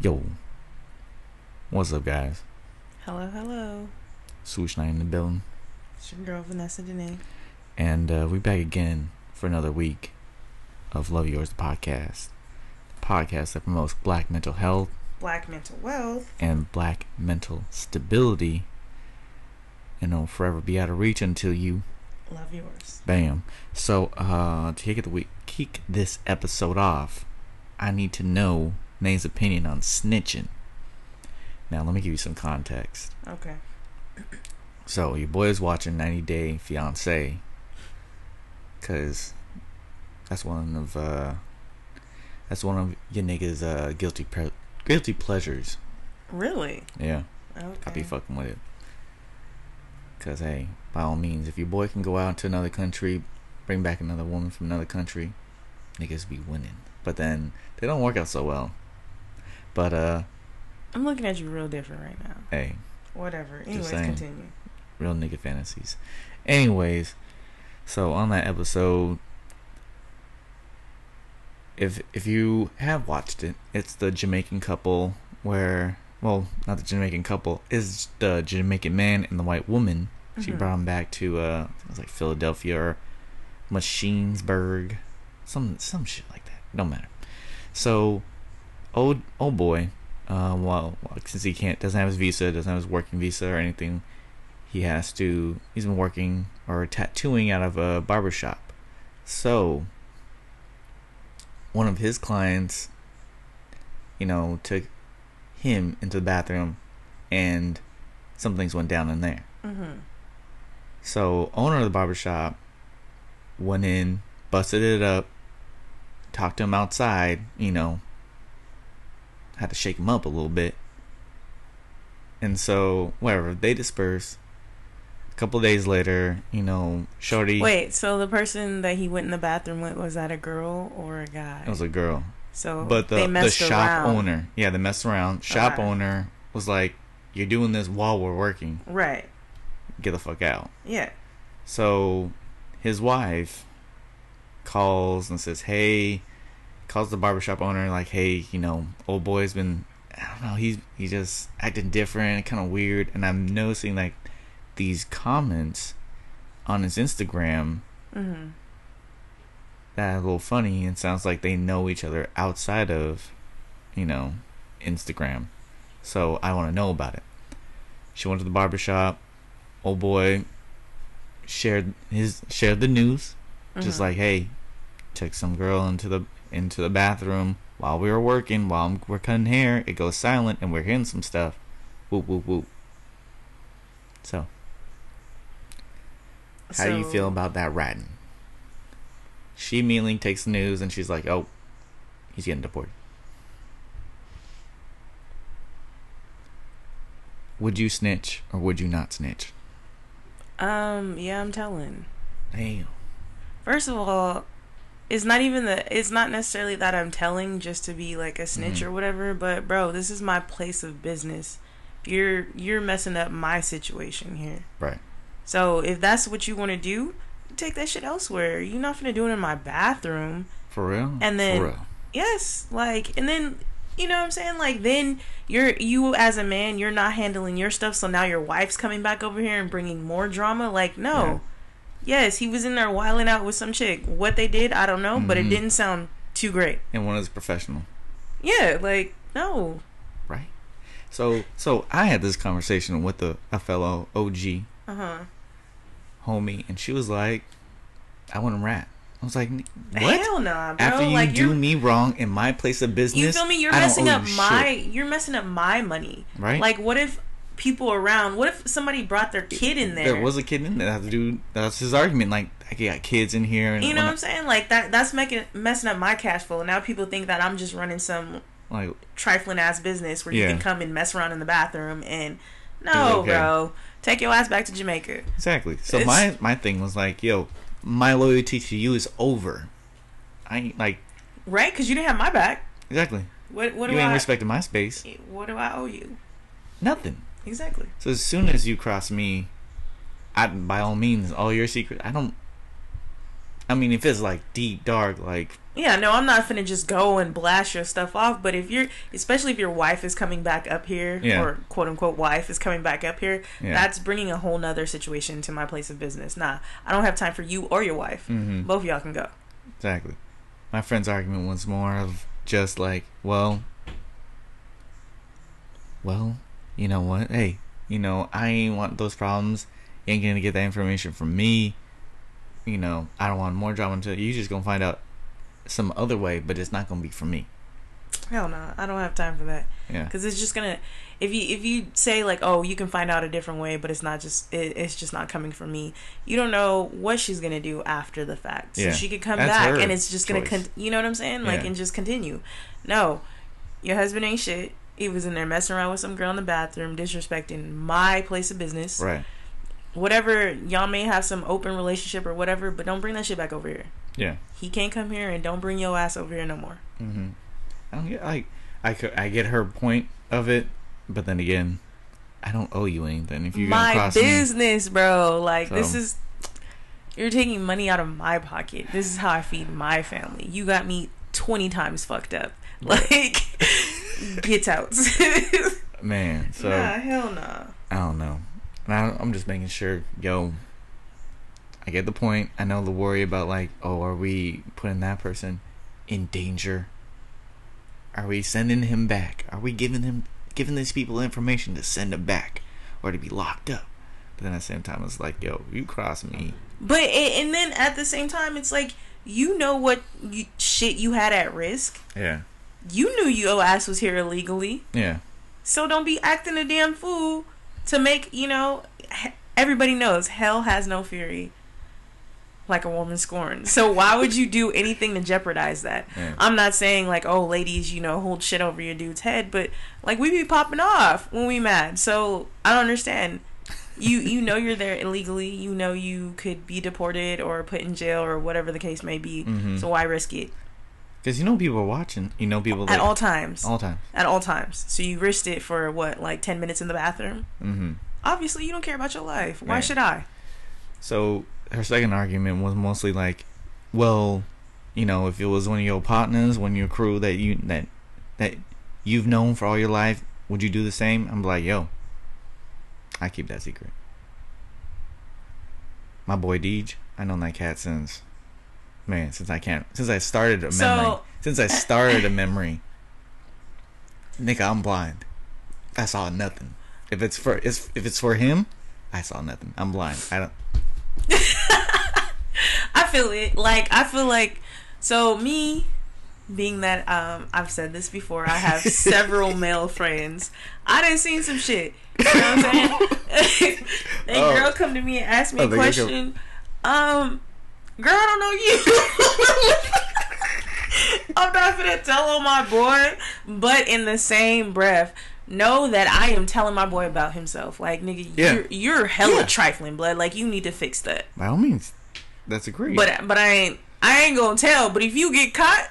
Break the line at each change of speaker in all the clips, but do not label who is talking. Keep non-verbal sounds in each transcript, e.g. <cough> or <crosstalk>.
Yo, what's up, guys?
Hello, hello.
Swoosh Night in the building,
It's your girl Vanessa Dene.
and uh, we back again for another week of Love Yours, the podcast, the podcast that promotes Black mental health
Black mental wealth.
and Black mental stability, and it'll forever be out of reach until you
Love yours.
Bam. So, uh, to kick the week, kick this episode off, I need to know Nate's opinion on snitching. Now, let me give you some context.
Okay.
So, your boy is watching 90 Day Fiance, cause that's one of uh, that's one of your niggas' uh, guilty pre- guilty pleasures.
Really?
Yeah,
Okay.
I be fucking with it. Cause hey, by all means, if your boy can go out to another country, bring back another woman from another country, niggas be winning. But then they don't work out so well. But uh,
I'm looking at you real different right now.
hey,
Whatever. Anyways, continue.
real nigga fantasies. Anyways, so on that episode, if if you have watched it, it's the Jamaican couple where, well, not the Jamaican couple, is the Jamaican man and the white woman. She
Mhm.
brought him back to uh, it was like Philadelphia or Mechanicsburg, some some shit like that. Don't matter. So, old old boy, uh, well, since he can't doesn't have his visa, doesn't have his working visa or anything, he has to. He's been working or tattooing out of a barber shop. So, one of his clients, you know, took him into the bathroom, and some things went down in there.
Mm-hmm.
So owner of the barbershop went in, busted it up, talked to him outside, you know, had to shake him up a little bit. And so whatever, they dispersed. A couple days later, you know, Shorty
Wait, so the person that he went in the bathroom with was that a girl or a guy?
it was a girl.
so
But
they
the the shop
around.
owner yeah, they messed around. Shop owner was like, You're doing this while we're working.
Right.
Get the fuck out.
Yeah.
So his wife calls and says, "Hey," calls the barbershop owner like, "Hey, you know, old boy's been I don't know, he's he's just acting different, kind of weird." And I'm noticing like these comments on his Instagram
Mm-hmm.
that are a little funny and sounds like they know each other outside of, you know, Instagram. So I want to know about it. She went to the barbershop. Old boy shared his shared the news, just
Mhm.
like, hey, took some girl into the into the bathroom while we were working, while I'm, we're cutting hair. It goes silent, and we're hearing some stuff. Whoop whoop whoop. So, how do you feel about that ratting? She immediately takes the news and she's like, "Oh, he's getting deported." Would you snitch or would you not snitch?
Um. Yeah, I'm telling.
Damn.
First of all, it's not even the. It's not necessarily that I'm telling just to be like a snitch
Mhm.
or whatever. But bro, this is my place of business. You're you're messing up my situation here.
Right.
So if that's what you want to do, take that shit elsewhere. You're not gonna do it in my bathroom.
For real?
And then-
For real.
Yes, like, and then you know what I'm saying. Like then you're you as a man, you're not handling your stuff. So now your wife's coming back over here and bringing more drama. Like no. Yes, he was in there whiling out with some chick. What they did, I don't know, but it
Mhm.
didn't sound too great.
And one is professional.
Yeah, like no.
Right. So so I had this conversation with a, a fellow OG
Uh huh.
homie and she was like, I wouldn't rat. I was like, what?
Hell nah, bro.
After you
like
do me wrong in my place of business,
you feel me? You're messing up
you
my.
shit,
You're messing up my money.
right.
Like, what if people around? What if somebody brought their kid in there?
there was a kid in there. That dude. That's his argument. Like I got kids in here, and
you know what I'm saying? Like that. That's making messing up my cash flow. Now people think that I'm just running some
like
trifling ass business where you can come and mess around in the bathroom and. No,
okay.
bro. Take your ass back to Jamaica.
exactly. So
It's-
my my thing was like, yo, my loyalty to you is over. I ain't like
Right? Because you didn't have my back.
exactly.
What? What
you
do
ain't
I?
respecting my space.
what do I owe you?
Nothing.
Exactly.
So as soon as you cross me, I by all means, all your secret. I don't. I mean, if it's like deep dark, like
Yeah, no, I'm not finna just go and blast your stuff off. But if you're, especially if your wife is coming back up here,
Yeah.
or quote unquote wife is coming back up here,
Yeah.
that's bringing a whole nother situation to my place of business. Nah, I don't have time for you or your wife.
Mm-hmm.
Both of y'all can go.
Exactly. My friend's argument was more of just like, well, well, you know what? Hey, you know, I ain't want those problems. You ain't gonna get that information from me. You know, I don't want more drama until you just gonna find out some other way, but it's not gonna be from me.
Hell no, I don't have time for that.
Yeah.
because it's just gonna if you if you say like oh you can find out a different way but it's not just it, it's just not coming from me you don't know what she's gonna do after the fact so
Yeah.
she could come
That's
back and it's just gonna
choice.
con- you know what i'm saying like
Yeah.
and just continue no your husband ain't shit he was in there messing around with some girl in the bathroom disrespecting my place of business
Right.
whatever y'all may have some open relationship or whatever but don't bring that shit back over here
Yeah.
he can't come here and don't bring your ass over here no more
Mm-hmm. I don't get like I could I get her point of it, but then again, I don't owe you anything if you're
my
cross me.
business, bro. Like this is you're taking money out of my pocket. This is how I feed my family. You got me twenty times fucked up. Like <laughs> get out. <laughs>
Man, so
nah, hell nah.
I don't know. I, I'm just making sure, yo. I get the point. I know the worry about like, oh, are we putting that person in danger? Are we sending him back? Are we giving him giving these people information to send him back or to be locked up? But then at the same time, it's like, yo, you cross me.
But and then at the same time, it's like you know what you, shit you had at risk.
Yeah,
You knew your ass was here illegally.
yeah,
So don't be acting a damn fool to make, you know, everybody knows hell has no fury like a woman scorned. So why would you do anything to jeopardize that?
Yeah.
I'm not saying like, oh, ladies, you know, hold shit over your dude's head, but like we be popping off when we mad. So I don't understand. You you know you're there illegally. You know you could be deported or put in jail or whatever the case may be.
Mhm.
So why risk it
because you know people are watching. You know people
at all times?
all times.
At all times. So you risked it for what, like ten minutes in the bathroom?
Mm-hmm.
obviously you don't care about your life. Why
Right.
should I?
So her second argument was mostly like, well, you know, if it was one of your partners, one of your crew that you that that you've known for all your life, would you do the same? I'm like, yo, I keep that secret. My boy Deej, I known that cat since man, since I can't since I started a
So-
memory. Since I started a memory. Nigga, I'm blind. I saw nothing. If it's for if if it's for him, I saw nothing. I'm blind. I don't <laughs>
I feel it. Like I feel like so me being that um I've said this before, I have <laughs> several male friends. I done seen some shit. You know what I'm saying? <laughs> that
Oh.
girl come to me and ask me
Oh,
a question. Um girl, I don't know you. I'm not gonna tell on my boy, but in the same breath, know that I am telling my boy about himself. Like, nigga,
Yeah.
you're you're hella
Yeah.
trifling, blood. Like, you need to fix that.
By all means, that's agreed.
But but I ain't I ain't gonna tell. But if you get caught,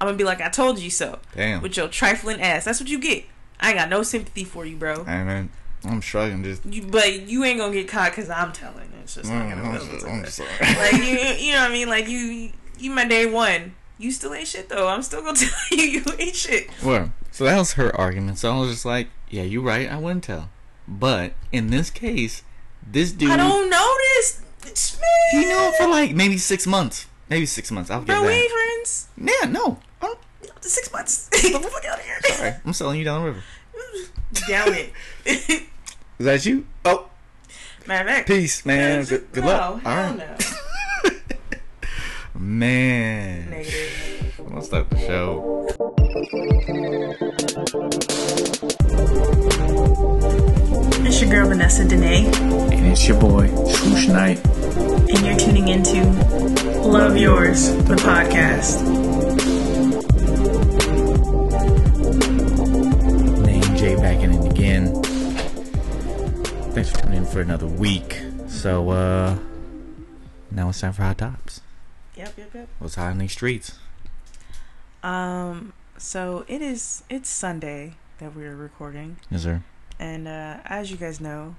I'm gonna be like, I told you so.
damn,
With your trifling ass, that's what you get. I ain't got no sympathy for you, bro.
I mean, I'm struggling. Just
You, but you ain't gonna get caught because I'm telling. It's just not gonna
Mm, I'm,
go <laughs> like
I'm sorry.
Like you, you know what I mean? Like you, you my day one. You still ain't shit though. I'm still gonna <laughs> tell you you ain't shit.
well, so that was her argument. So I was just like, yeah, you're right. I wouldn't tell. But in this case, this dude,
I don't know this. It's
he knew it for like maybe six months. Maybe six months. I'll get
Bro, we ain't friends.
Yeah, no. I'm
Six months. <laughs> Get the fuck out of here.
sorry. I'm selling you down the river.
Down it.
Is that you? Oh,
Matter
peace, man. Good, good
no,
luck. All right,
no. <laughs>
man.
Negative.
Let's start the show.
It's your girl Vanessa Dene,
And it's your boy, Swoosh Knight.
and you're tuning into Love Yours, the podcast.
Name Thanks for tuning in for another week. So, uh, now it's time for hot tops.
Yep, yep, yep.
What's hot in these streets?
Um, so it is. It's Sunday that we're recording,
Yes, sir.
and uh, as you guys know,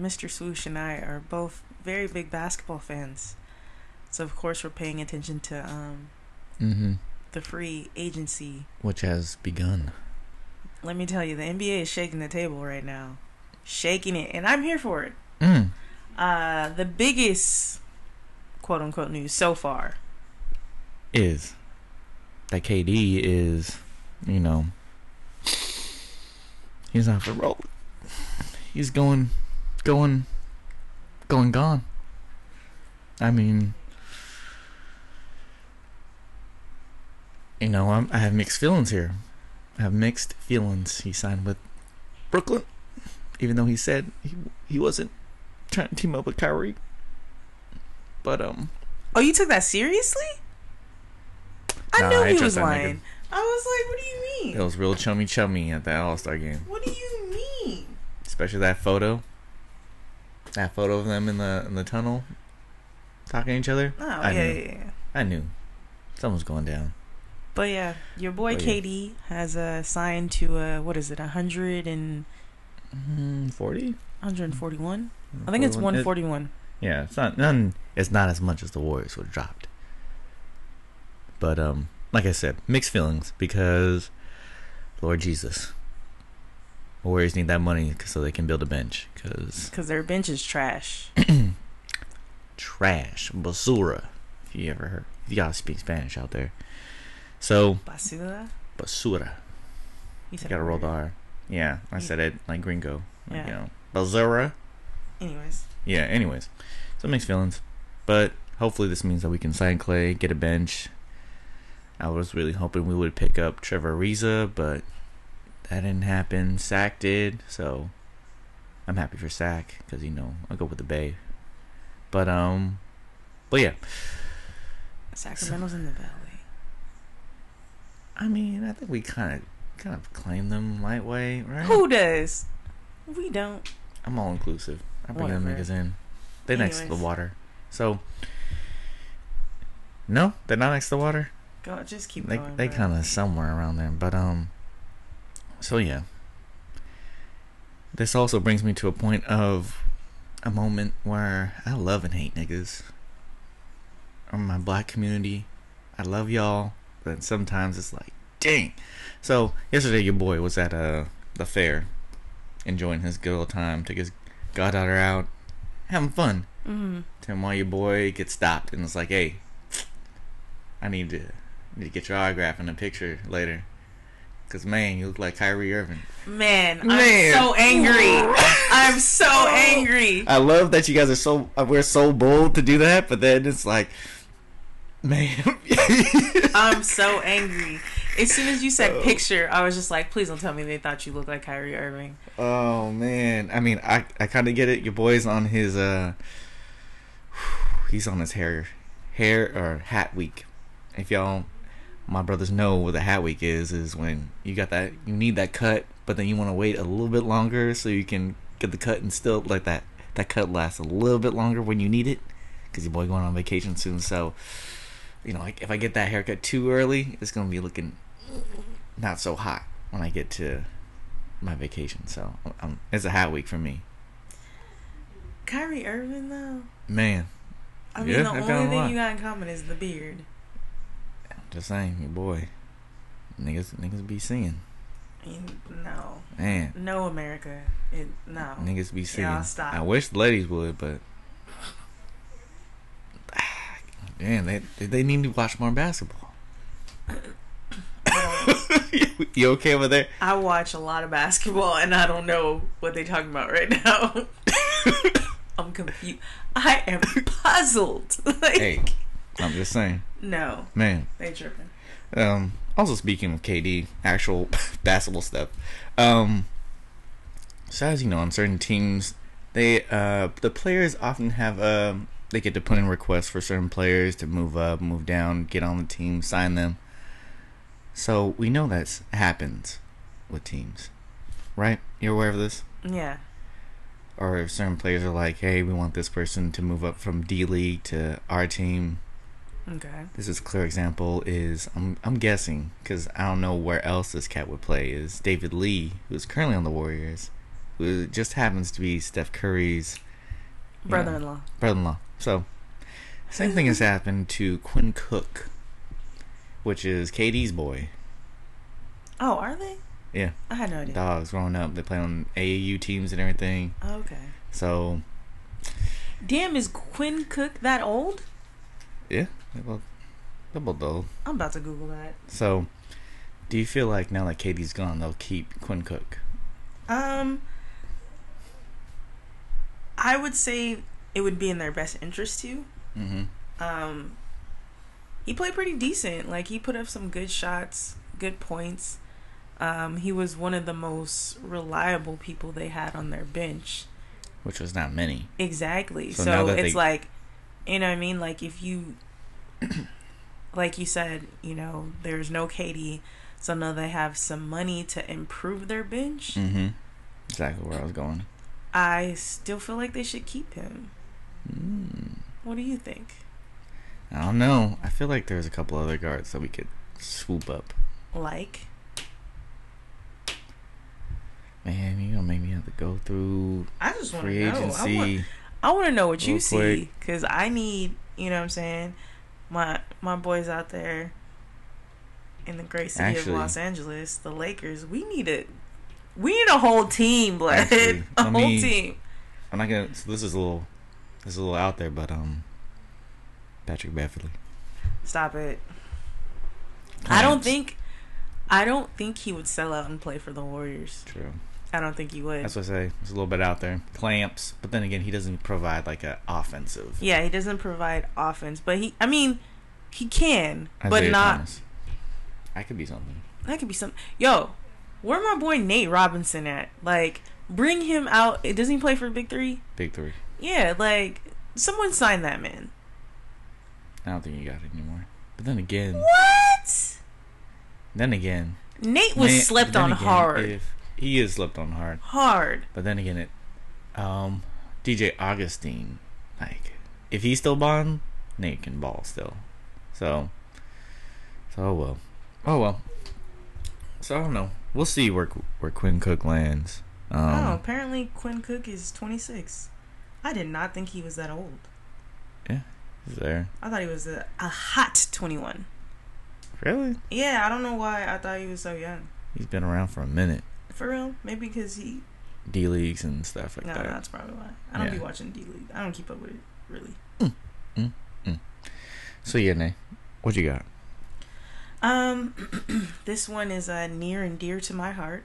Mr. Swoosh and I are both very big basketball fans. So of course we're paying attention to um
Mm-hmm.
the free agency.
Which has begun.
Let me tell you, the NBA is shaking the table right now, shaking it, and I'm here for it.
Mm.
Uh, the biggest quote unquote news so far.
Is that KD is, you know, he's off the road. He's going, going, going gone. I mean, you know, I'm, I have mixed feelings here. I have mixed feelings. He signed with Brooklyn, even though he said he he wasn't trying to team up with Kyrie. But um,
Oh, you took that seriously? I
Nah,
knew
I
he was
that nigga.
lying. I was like, what do you mean?
it was real chummy chummy at that All Star game.
What do you mean?
especially that photo. That photo of them in the in the tunnel, talking to each other.
Oh,
I
yeah,
knew.
yeah, yeah.
I knew something was going down.
But yeah, your boy
But yeah.
KD has uh, signed to uh, what is it, a 100 and
Mm, Forty.
141? I think it's 141.
yeah, it's not none. It's not as much as the Warriors would have dropped. But um, like I said, mixed feelings because, Lord Jesus, Warriors need that money so they can build a bench. Because
Because their bench is trash. <clears throat>
trash, basura. If you ever heard, if you gotta speak Spanish out there. So
Basura?
basura.
You
You gotta roll the. R. Yeah, I said it like gringo. Like,
Yeah.
You know, basura.
Anyways.
Yeah. Anyways, so mixed feelings, but hopefully this means that we can sign Clay, get a bench. I was really hoping we would pick up Trevor Ariza, but that didn't happen. Sac did, so I'm happy for Sac because you know I'll go with the Bay. But um, but yeah,
Sacramento's in the valley.
I mean I think we kind of kind of claim them lightweight, right?
Who does? We don't.
I'm all inclusive. I bring them niggas in. They next to the water. So No, they're not next to the water.
Go, just keep
They
going.
they kind of somewhere around there. But um so yeah. This also brings me to a point of a moment where I love and hate niggas. Or my black community. I love y'all, but sometimes it's like, dang. So yesterday your boy was at uh the fair enjoying his good old time, took his goddaughter out, having fun.
Mhm.
Then while your boy gets stopped and it's like, hey, I need to need to get your autograph in a picture later. Cause man, you look like Kyrie Irving.
Man,
Man. <laughs>
I'm so angry. I'm so angry.
I love that you guys are so uh, we're so bold to do that, but then it's like, man, <laughs>
I'm so angry. As soon as you
Oh.
said picture, I was just like, please don't tell me they thought you looked like Kyrie Irving.
oh man. I mean, I I kind of get it. Your boy's on his uh, <sighs> he's on his hair, hair or hat week. If y'all, my brothers know what the hat week is, is when you got that you need that cut, but then you want to wait a little bit longer so you can get the cut and still like that that cut lasts a little bit longer when you need it, because your boy going on vacation soon. So, you know, like if I get that haircut too early, it's gonna be looking not so hot when I get to my vacation. So, um, it's a hot week for me,
Kyrie Irving, though.
man.
I mean,
Yeah,
the only thing you got in common is the beard.
Just saying, your boy. Niggas, niggas be seeing,
no,
man.
no, America, it, no.
Niggas be seeing.
Yeah, stop.
I wish the ladies would, but <sighs> man, they they need to watch more basketball. <laughs> <laughs> you, okay over there?
I watch a lot of basketball, and I don't know what they're talking about right now. <laughs> I'm confused. I am puzzled. <laughs> like,
Hey, I'm just saying,
no,
man.
they tripping.
Um, also speaking of KD, actual basketball stuff. Um, so as you know, on certain teams, they uh the players often have um they get to put in requests for certain players to move up, move down, get on the team, sign them. So we know that's happens with teams, right? You're aware of this?
Yeah.
Or if certain players are like, "Hey, we want this person to move up from D League to our team,"
Okay.
This is a clear example. Is I'm I'm guessing because I don't know where else this cat would play. Is Damion Lee, who's currently on the Warriors, who just happens to be Steph Curry's
Brother-in-law.
brother-in-law. So same thing has happened to Quinn Cook. Which is KD's boy.
Oh, are they?
Yeah,
I had no idea.
dogs growing up. They play on AAU teams and everything.
Oh, okay.
So
Damn, is Quinn Cook that old?
yeah, both, old.
I'm about to Google that.
So, do you feel like now that KD's gone, they'll keep Quinn Cook?
Um, I would say it would be in their best interest to.
Mm-hmm.
Um, he played pretty decent. Like he put up some good shots, good points. Um, he was one of the most reliable people they had on their bench.
Which was not many.
Exactly.
So
So, it's
they-
like, you know what I mean? Like if you, <clears throat> like you said, you know, there's no KD, so now they have some money to improve their bench.
Mm-hmm. Exactly where I was going.
I still feel like they should keep him.
Mm.
What do you think?
I don't know. I feel like there's a couple other guards that we could swoop up.
Like,
Man, you gonna make me have to go through
I just want to know. I want, I want to know what you see because I need, you know what I'm saying, my my boys out there in the great city
Actually-
of Los Angeles, the Lakers. We need a we need a whole team, blood,
Actually, <laughs>
a whole
me-
team.
I'm not gonna. So this is a little, this is a little out there, but um, Patrick Beverley.
Stop it. I don't think, I don't think he would sell out and play for the Warriors.
True.
I don't think he would.
That's what I say. It's a little bit out there. Clamps, but then again, he doesn't provide like an offensive.
yeah, he doesn't provide offense, but he, I mean, he can, but not.
Thomas. I could be something.
That could be something. Yo, where my boy Nate Robinson at? Like, bring him out. Doesn't he play for Big Three?
Big three.
Yeah, like someone sign that man.
I don't think he got it anymore. But then again,
What?
then again,
Nate was
man-
slept on
again,
hard,
If he is slept on hard,
hard.
but then again, it, um, DJ Augustin, like, if he's still balling, Nate can ball still. So, so oh well, oh well. So I don't know. We'll see where where Quinn Cook lands. Um,
oh, apparently Quinn Cook is 26. I did not think he was that old.
There
I thought he was a, a hot 21.
really?
Yeah, I don't know why I thought he was so young.
He's been around for a minute.
For real? Maybe because he.
D leagues and stuff like
No,
that.
that's probably why. I don't be watching D League. I don't keep up with it really.
So yeah, Nate, what you got?
Um, <clears throat> this one is uh, near and dear to my heart.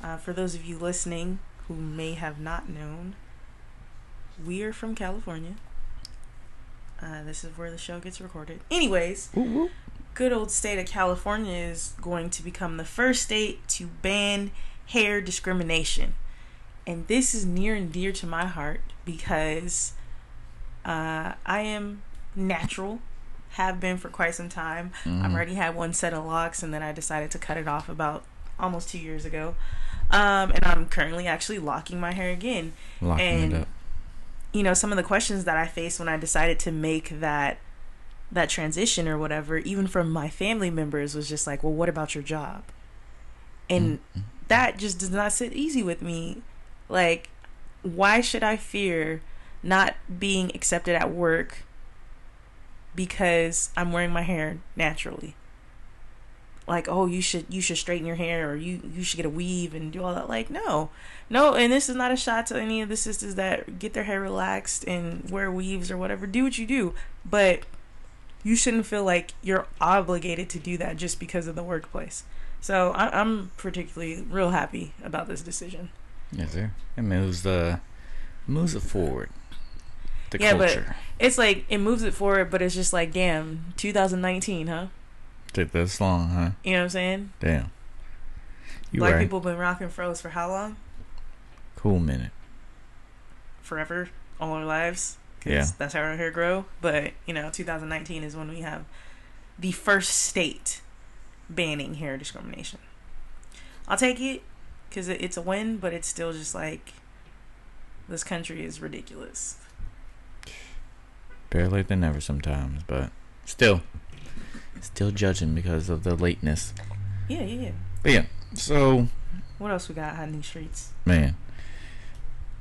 Uh, for those of you listening who may have not known, we are from California. Uh, this is where the show gets recorded. Anyways, good old state of California is going to become the first state to ban hair discrimination. And this is near and dear to my heart because uh, I am natural, have been for quite some time.
Mhm.
I've already had one set of locks, and then I decided to cut it off about almost two years ago. Um, and I'm currently actually locking my hair again.
Locking
and-
it up.
You know, some of the questions that I faced when I decided to make that that transition or whatever, even from my family members, was just like, "Well, what about your job?" And
Mhm.
that just does not sit easy with me. Like, why should I fear not being accepted at work because I'm wearing my hair naturally? Like, oh, you should you should straighten your hair or you you should get a weave and do all that. Like, no, no. And this is not a shot to any of the sisters that get their hair relaxed and wear weaves or whatever. Do what you do, but you shouldn't feel like you're obligated to do that just because of the workplace. So I, I'm particularly real happy about this decision.
Yes, sir. It moves the moves it forward. The
Yeah, but- It's like it moves it forward, but it's just like, damn, 2019, huh?
Took this long, huh?
You know what I'm saying?
Damn. You
Black
right.
people been rocking froze for how long?
Cool minute.
Forever, all our lives.
Yeah.
that's how our hair grow. But you know, 2019 is when we have the first state banning hair discrimination. I'll take it because it's a win, but it's still just like this country is ridiculous.
Better late than never sometimes, but still. Still judging because of the lateness.
Yeah, yeah, yeah.
But yeah, so
What else we got out in these streets?
man.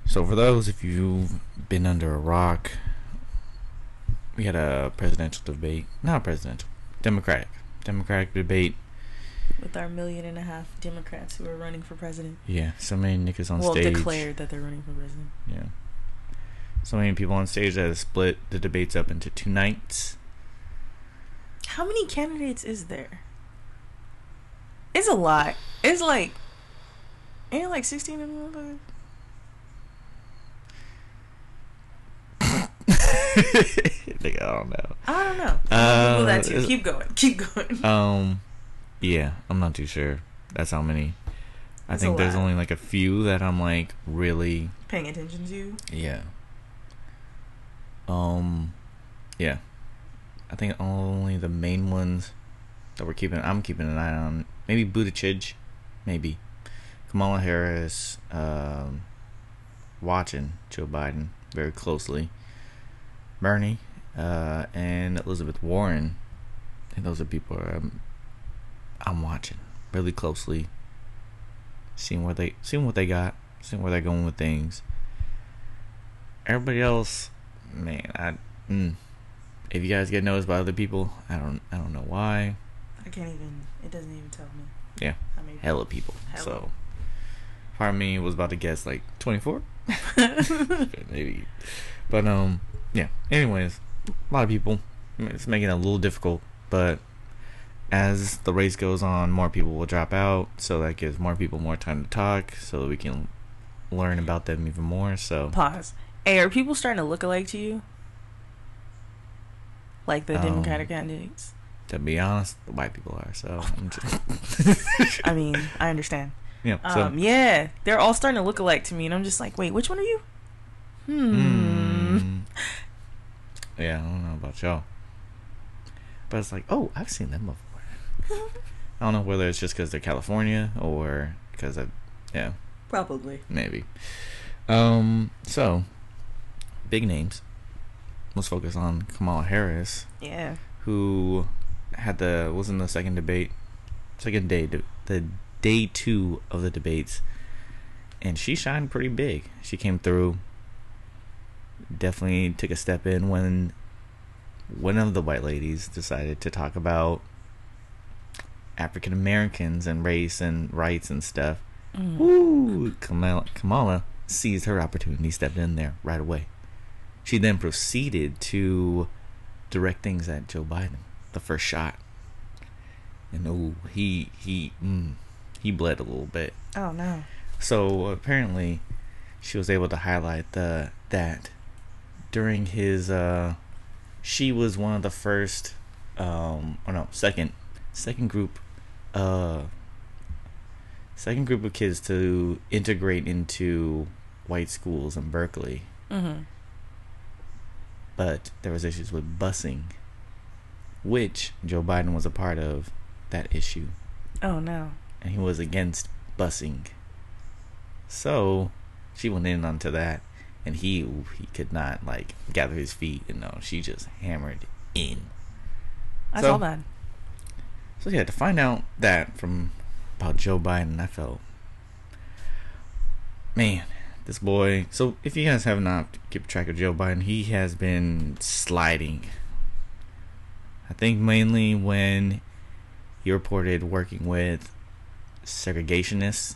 So for those if you've been under a rock, we had a presidential debate. Not presidential. Democratic. Democratic debate.
with our million and a half Democrats who are running for president.
Yeah, so many niggas on stage.
well,
stage.
declared that they're running for president.
Yeah. So many people on stage that have split the debates up into two nights.
How many candidates is there? It's a lot. It's like, ain't it like sixteen of them? <laughs>
Nigga, I don't know.
I don't know.
Uh,
Google that too. Keep going. Keep going.
Um, yeah, I'm not too sure. That's how many. I
That's
think there's only like a few that I'm like really,
Paying attention to.
yeah. Um, yeah. I think only the main ones that we're keeping. I'm keeping an eye on. Maybe Buttigieg, maybe Kamala Harris. Um, watching Joe Biden very closely. Bernie, uh, and Elizabeth Warren. I think those are people I'm, I'm watching really closely. Seeing where they, seeing what they got, seeing where they're going with things. Everybody else, man, I, mm, if you guys get noticed by other people, I don't, I don't know why.
I can't even. It doesn't even tell me.
Yeah,
How many?
hella people.
Hella.
So, part of me was about to guess like 24, <laughs> <laughs> maybe, but um, yeah. Anyways, a lot of people. It's making it a little difficult, but as the race goes on, more people will drop out, so that gives more people more time to talk, so that we can learn about them even more. So,
Pause. Hey, are people starting to look alike to you? Like the
Um,
Democratic candidates?
to be honest, the white people are. So, <laughs> I'm just,
I mean, I understand.
yeah. So,
Um, yeah, they're all starting to look alike to me, and I'm just like, wait, which one are you? Hmm.
mm, yeah, I don't know about y'all, but it's like, oh, I've seen them before. <laughs> I don't know whether it's just because they're California or because I, yeah,
Probably.
maybe. Um, so big names. Let's focus on Kamala Harris,
Yeah.
who had the was in the second debate, second day, the day two of the debates, and she shined pretty big. She came through. Definitely took a step in when one of the white ladies decided to talk about African Americans and race and rights and stuff.
Mm.
Woo! Kamala, Kamala seized her opportunity, stepped in there right away. She then proceeded to direct things at Joe Biden, the first shot. And oh, he he mm, he bled a little bit.
Oh no.
So apparently, she was able to highlight the that during his uh, she was one of the first, um, or no, second, second group, uh, second group of kids to integrate into white schools in Berkeley,
Mm-hmm.
But there was issues with busing, which Joe Biden was a part of that issue.
Oh no.
and he was against busing. So she went in onto that, and he he could not like gather his feet. And no, she just hammered in.
I
So-
saw that.
So yeah, to find out that from about Joe Biden, I felt, man, this boy. So if you guys have not kept track of Joe Biden, he has been sliding. I think mainly when he reported working with segregationists.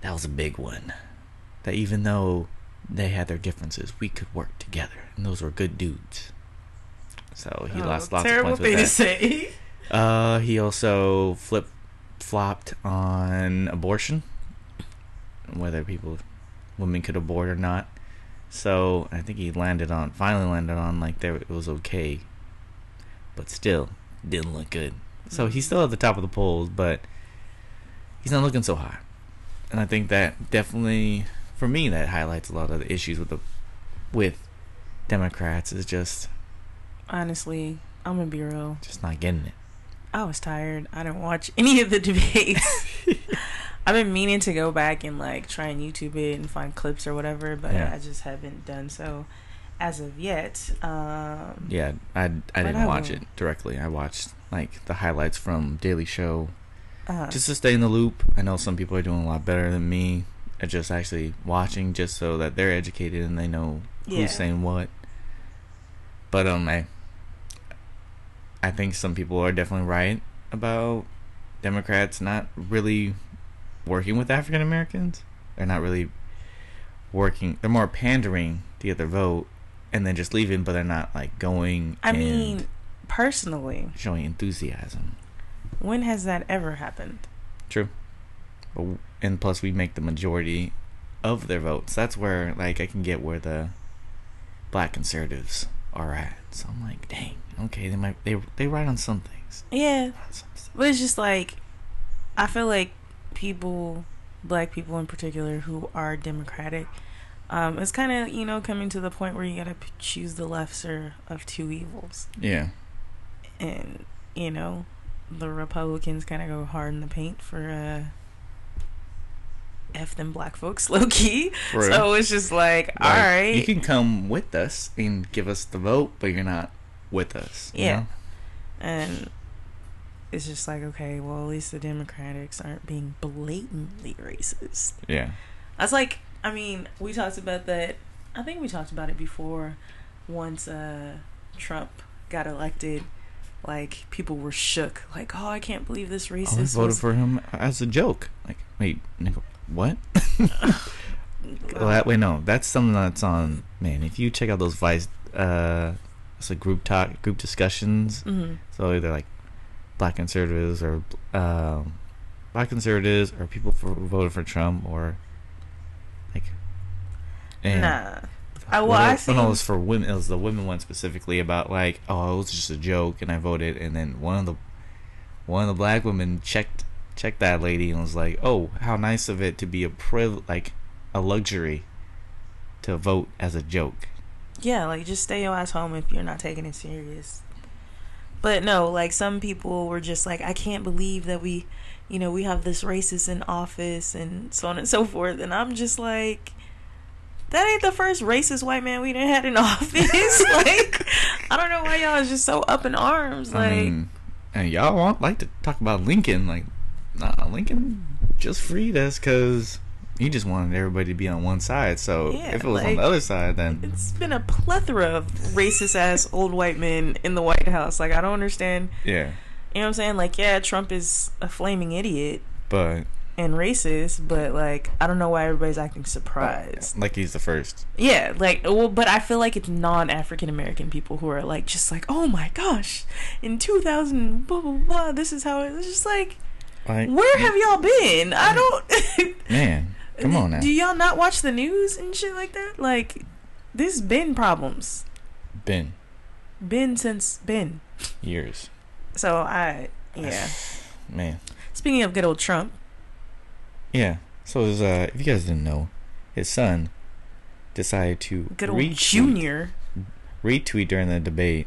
That was a big one. That even though they had their differences, we could work together, and those were good dudes. So he
Oh,
lost lots of points with that.
Terrible thing to say.
Uh, he also flip flopped on abortion, whether people, women could abort or not. So I think he landed on, finally landed on like there it was okay, but still didn't look good. So mm-hmm. he's still at the top of the polls, but he's not looking so hot. And I think that definitely, for me, that highlights a lot of the issues with the, with Democrats is just
Honestly, I'm gonna be real.
just not getting it.
I was tired. I didn't watch any of the debates. <laughs> I've been meaning to go back and like try and YouTube it and find clips or whatever, but
Yeah.
I just haven't done so as of yet. Um,
Yeah, I I didn't
I
watch it directly. I watched like the highlights from Daily Show
uh,
just to stay in the loop. I know some people are doing a lot better than me at just actually watching, just so that they're educated and they know
Yeah.
who's saying what. But um, I I think some people are definitely right about Democrats not really working with African Americans. They're not really working. They're more pandering to get their vote, and then just leaving. But they're not like going.
I mean, personally,
showing enthusiasm.
when has that ever happened?
True. And plus, we make the majority of their votes. That's where, like, I can get where the black conservatives are at. So I'm like, dang, okay, they might they they right on some things.
Yeah,
some stuff.
but it's just like I feel like people, black people in particular, who are democratic, um, it's kind of you know coming to the point where you gotta p- choose the lesser of two evils,
Yeah,
and you know, the Republicans kind of go hard in the paint for uh. F them black folks, <laughs> low key. So it's just like,
Like,
all right,
You can come with us and give us the vote, but you're not with us. you
Yeah.
know?
And it's just like, okay, well, at least the Democrats aren't being blatantly racist.
Yeah.
That's like, I mean, we talked about that. I think we talked about it before. Once uh, Trump got elected, like people were shook. Like, oh, I can't believe this
I
racist.
voted
was-
for him as a joke. Like, wait, nigga, what? <laughs> well, that, wait, no, that's something that's on. Man, if you check out those Vice, uh, it's like group talk, group discussions.
Mhm.
So either like black conservatives or um, black conservatives or people for, who voted for Trump or like. and-
Nah. I, well, I seen,
no, it was for women. It was the women one specifically about like, oh, it was just a joke, and I voted, and then one of the one of the black women checked checked that lady and was like, oh, how nice of it to be a priv like a luxury to vote as a joke.
Yeah, like just stay your ass home if you're not taking it serious. But no, like some people were just like, I can't believe that we, you know, we have this racist in office and so on and so forth. And I'm just like, that ain't the first racist white man we done had in <laughs> office. <laughs> like, I don't know why y'all is just so up in arms. Like,
I mean, and y'all want like to talk about Lincoln, like, nah, Lincoln just freed us because he just wanted everybody to be on one side. So
Yeah,
if it was on the other side, then
it's been a plethora of racist ass old white men in the White House. Like, I don't understand.
yeah,
You know what I'm saying? Like, yeah, Trump is a flaming idiot.
but
and racist, but like I don't know why everybody's acting surprised.
Uh, like he's the first.
Yeah, like well, but I feel like it's non-African American people who are like just like, oh my gosh, in 2000, blah blah blah. This is how it- it's just like,
Like,
where have y'all been? I don't. <laughs>
man, come on now.
Do y'all not watch the news and shit like that? Like, this been problems,
Been
been since been.
years,
So I yeah. <sighs>
man.
Speaking of good old Trump,
Yeah. So his, uh, if you guys didn't know, his son decided to
good old
retweet,
Junior.
retweet during the debate.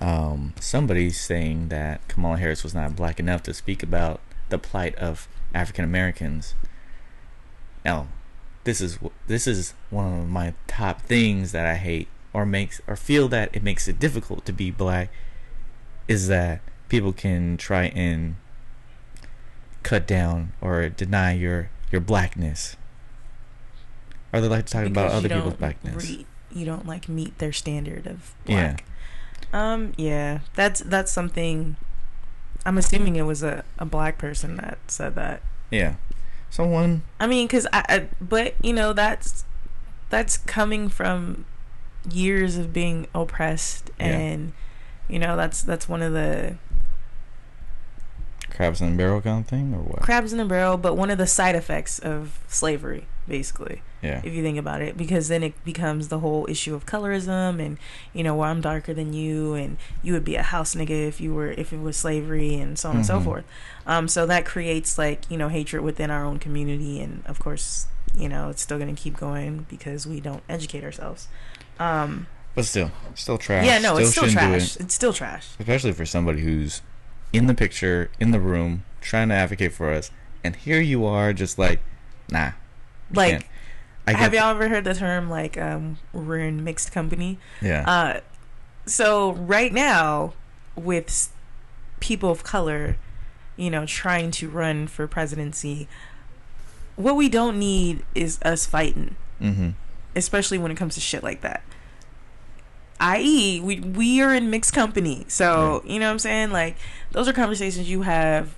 Um, somebody saying that Kamala Harris was not black enough to speak about the plight of African Americans. Now, this is this is one of my top things that I hate or makes or feel that it makes it difficult to be black is that people can try and cut down or deny your your blackness. Or they like to talk about
Because
other
you
people's
don't
blackness.
re- you don't like meet their standard of black Yeah. Um. Yeah. That's that's something. I'm assuming it was a, a black person that said that.
Yeah. Someone
I mean, cause I, I. But you know, that's that's coming from years of being oppressed,
Yeah.
and you know, that's that's one of the
crabs in the barrel kind of thing or what?
crabs in a barrel, but one of the side effects of slavery, basically.
Yeah.
if you think about it because then it becomes the whole issue of colorism and you know well i'm darker than you and you would be a house nigga if you were if it was slavery and so on and so
Mhm.
forth um so that creates like you know hatred within our own community and of course you know it's still going to keep going because we don't educate ourselves um
But still, still trash.
yeah no it's still trash
it.
it's still trash
Especially for somebody who's in the picture, in the room, trying to advocate for us, and here you are, just like, nah.
like
can't. I
have y'all ever heard the term like um we're in mixed company
Yeah.
Uh, so right now, with people of color, you know, trying to run for presidency, what we don't need is us fighting,
mm-hmm.
especially when it comes to shit like that. i.e., we we are in mixed company. So, you know what I'm saying? Like those are conversations you have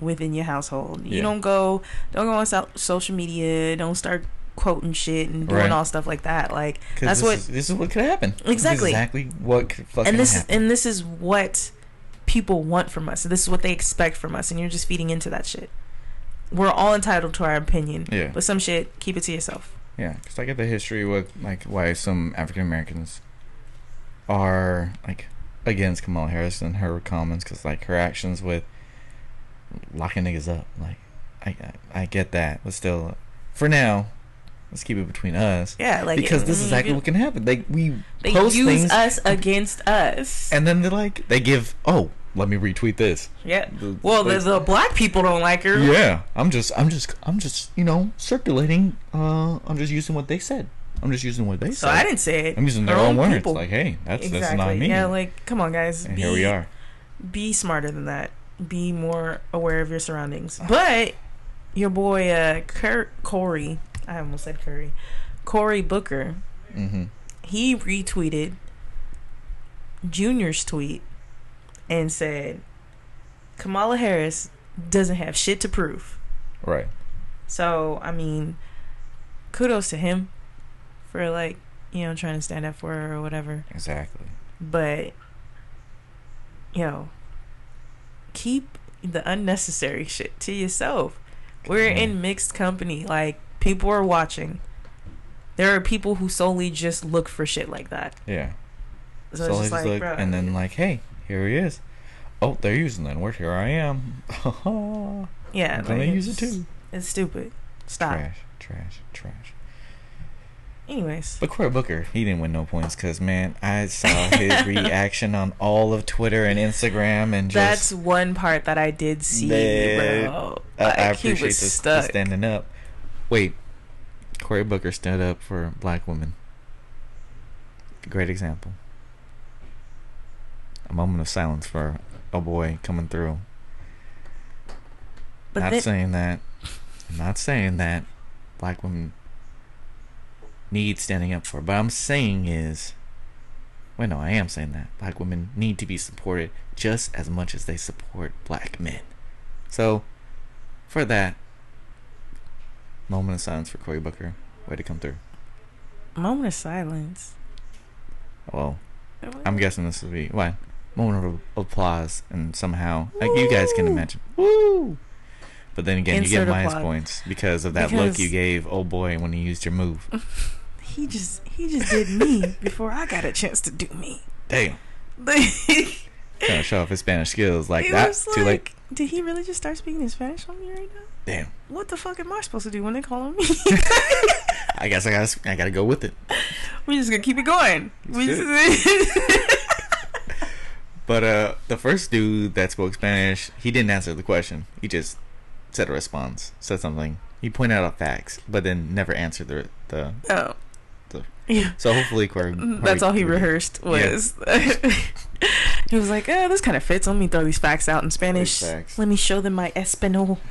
within your household. You
Yeah.
don't go don't go on so- social media, don't start quoting shit and doing
Right.
all stuff like that. Like that's
this
what
is, this is what could happen.
Exactly.
exactly what could fucking
and this
happen.
and this is what people want from us. This is what they expect from us, and you're just feeding into that shit. We're all entitled to our opinion,
Yeah.
but some shit, keep it to yourself.
Yeah, because I get the history with like why some African Americans are like against Kamala Harris and her comments because like her actions with locking niggas up. Like, I I, I get that, but still, for now, let's keep it between us
Yeah, like
because this is exactly what can happen. They we
they
post
use
things
us against us.
and then they're like they give oh let me retweet this.
yeah.
The-
Well, the,
like-
the black people don't like her.
Yeah, I'm just, I'm just, I'm just, you know, circulating. Uh, I'm just using what they said. I'm just using what they
So
said.
I didn't say it.
I'm using their
Her
own words. Like, hey, that's
exactly.
that's not me.
Yeah, like come on, guys.
and
be,
here we are.
Be smarter than that. Be more aware of your surroundings. But your boy, uh, Cur- Cory, I almost said Curry, Cory Booker,
Mm-hmm.
he retweeted Junior's tweet and said Kamala Harris doesn't have shit to prove.
Right.
So, I mean, kudos to him for like, you know, trying to stand up for her or whatever.
Exactly.
But yo, keep the unnecessary shit to yourself. We're
Yeah.
in mixed company. Like people are watching. There are people who solely just look for shit like that.
Yeah.
So,
So,
it's like,
look,
bro,
and then like, hey, here he is. Oh, they're using that word. Here I am. <laughs> I'm
yeah,
gonna
like,
use it too.
It's stupid. Stop.
Trash, trash.
Anyways,
But Cory Booker, he didn't win no points because man, I saw his <laughs> reaction on all of Twitter and Instagram, and
that's one part that I did see, bro.
I, I
Like, he
appreciate this,
stuck.
standing up. Wait, Cory Booker stood up for black women. Great example. A moment of silence for a boy coming through.
But
not saying that. I'm not saying that black women need standing up for. But I'm saying is, wait, no, I am saying that black women need to be supported just as much as they support black men. So, for that, moment of silence for Cory Booker. Way to come through.
moment of silence.
Well, I'm guessing this will be what moment of applause, and somehow like you guys can imagine. Woo! But then again, you get minus points because of that look you gave old boy when he used your move. <laughs>
He just he just did me before I got a chance to do me.
Damn, <laughs> trying to show off his Spanish skills like that.
like,
Too late.
did he really just start speaking in Spanish on me right now?
Damn.
What the fuck am I supposed to do when they call on me? <laughs>
I guess I gotta I gotta go with it.
We're just gonna keep it going. We just- <laughs>
But uh, the first dude that spoke Spanish, he didn't answer the question. He just said a response, said something. He pointed out facts, but then never answered the the.
oh. Yeah.
So hopefully, Cory.
That's all he rehearsed was. <laughs> he was like, "Oh, this kind of fits. Let me throw these facts out in Spanish. Let me show them my Espanol." <laughs>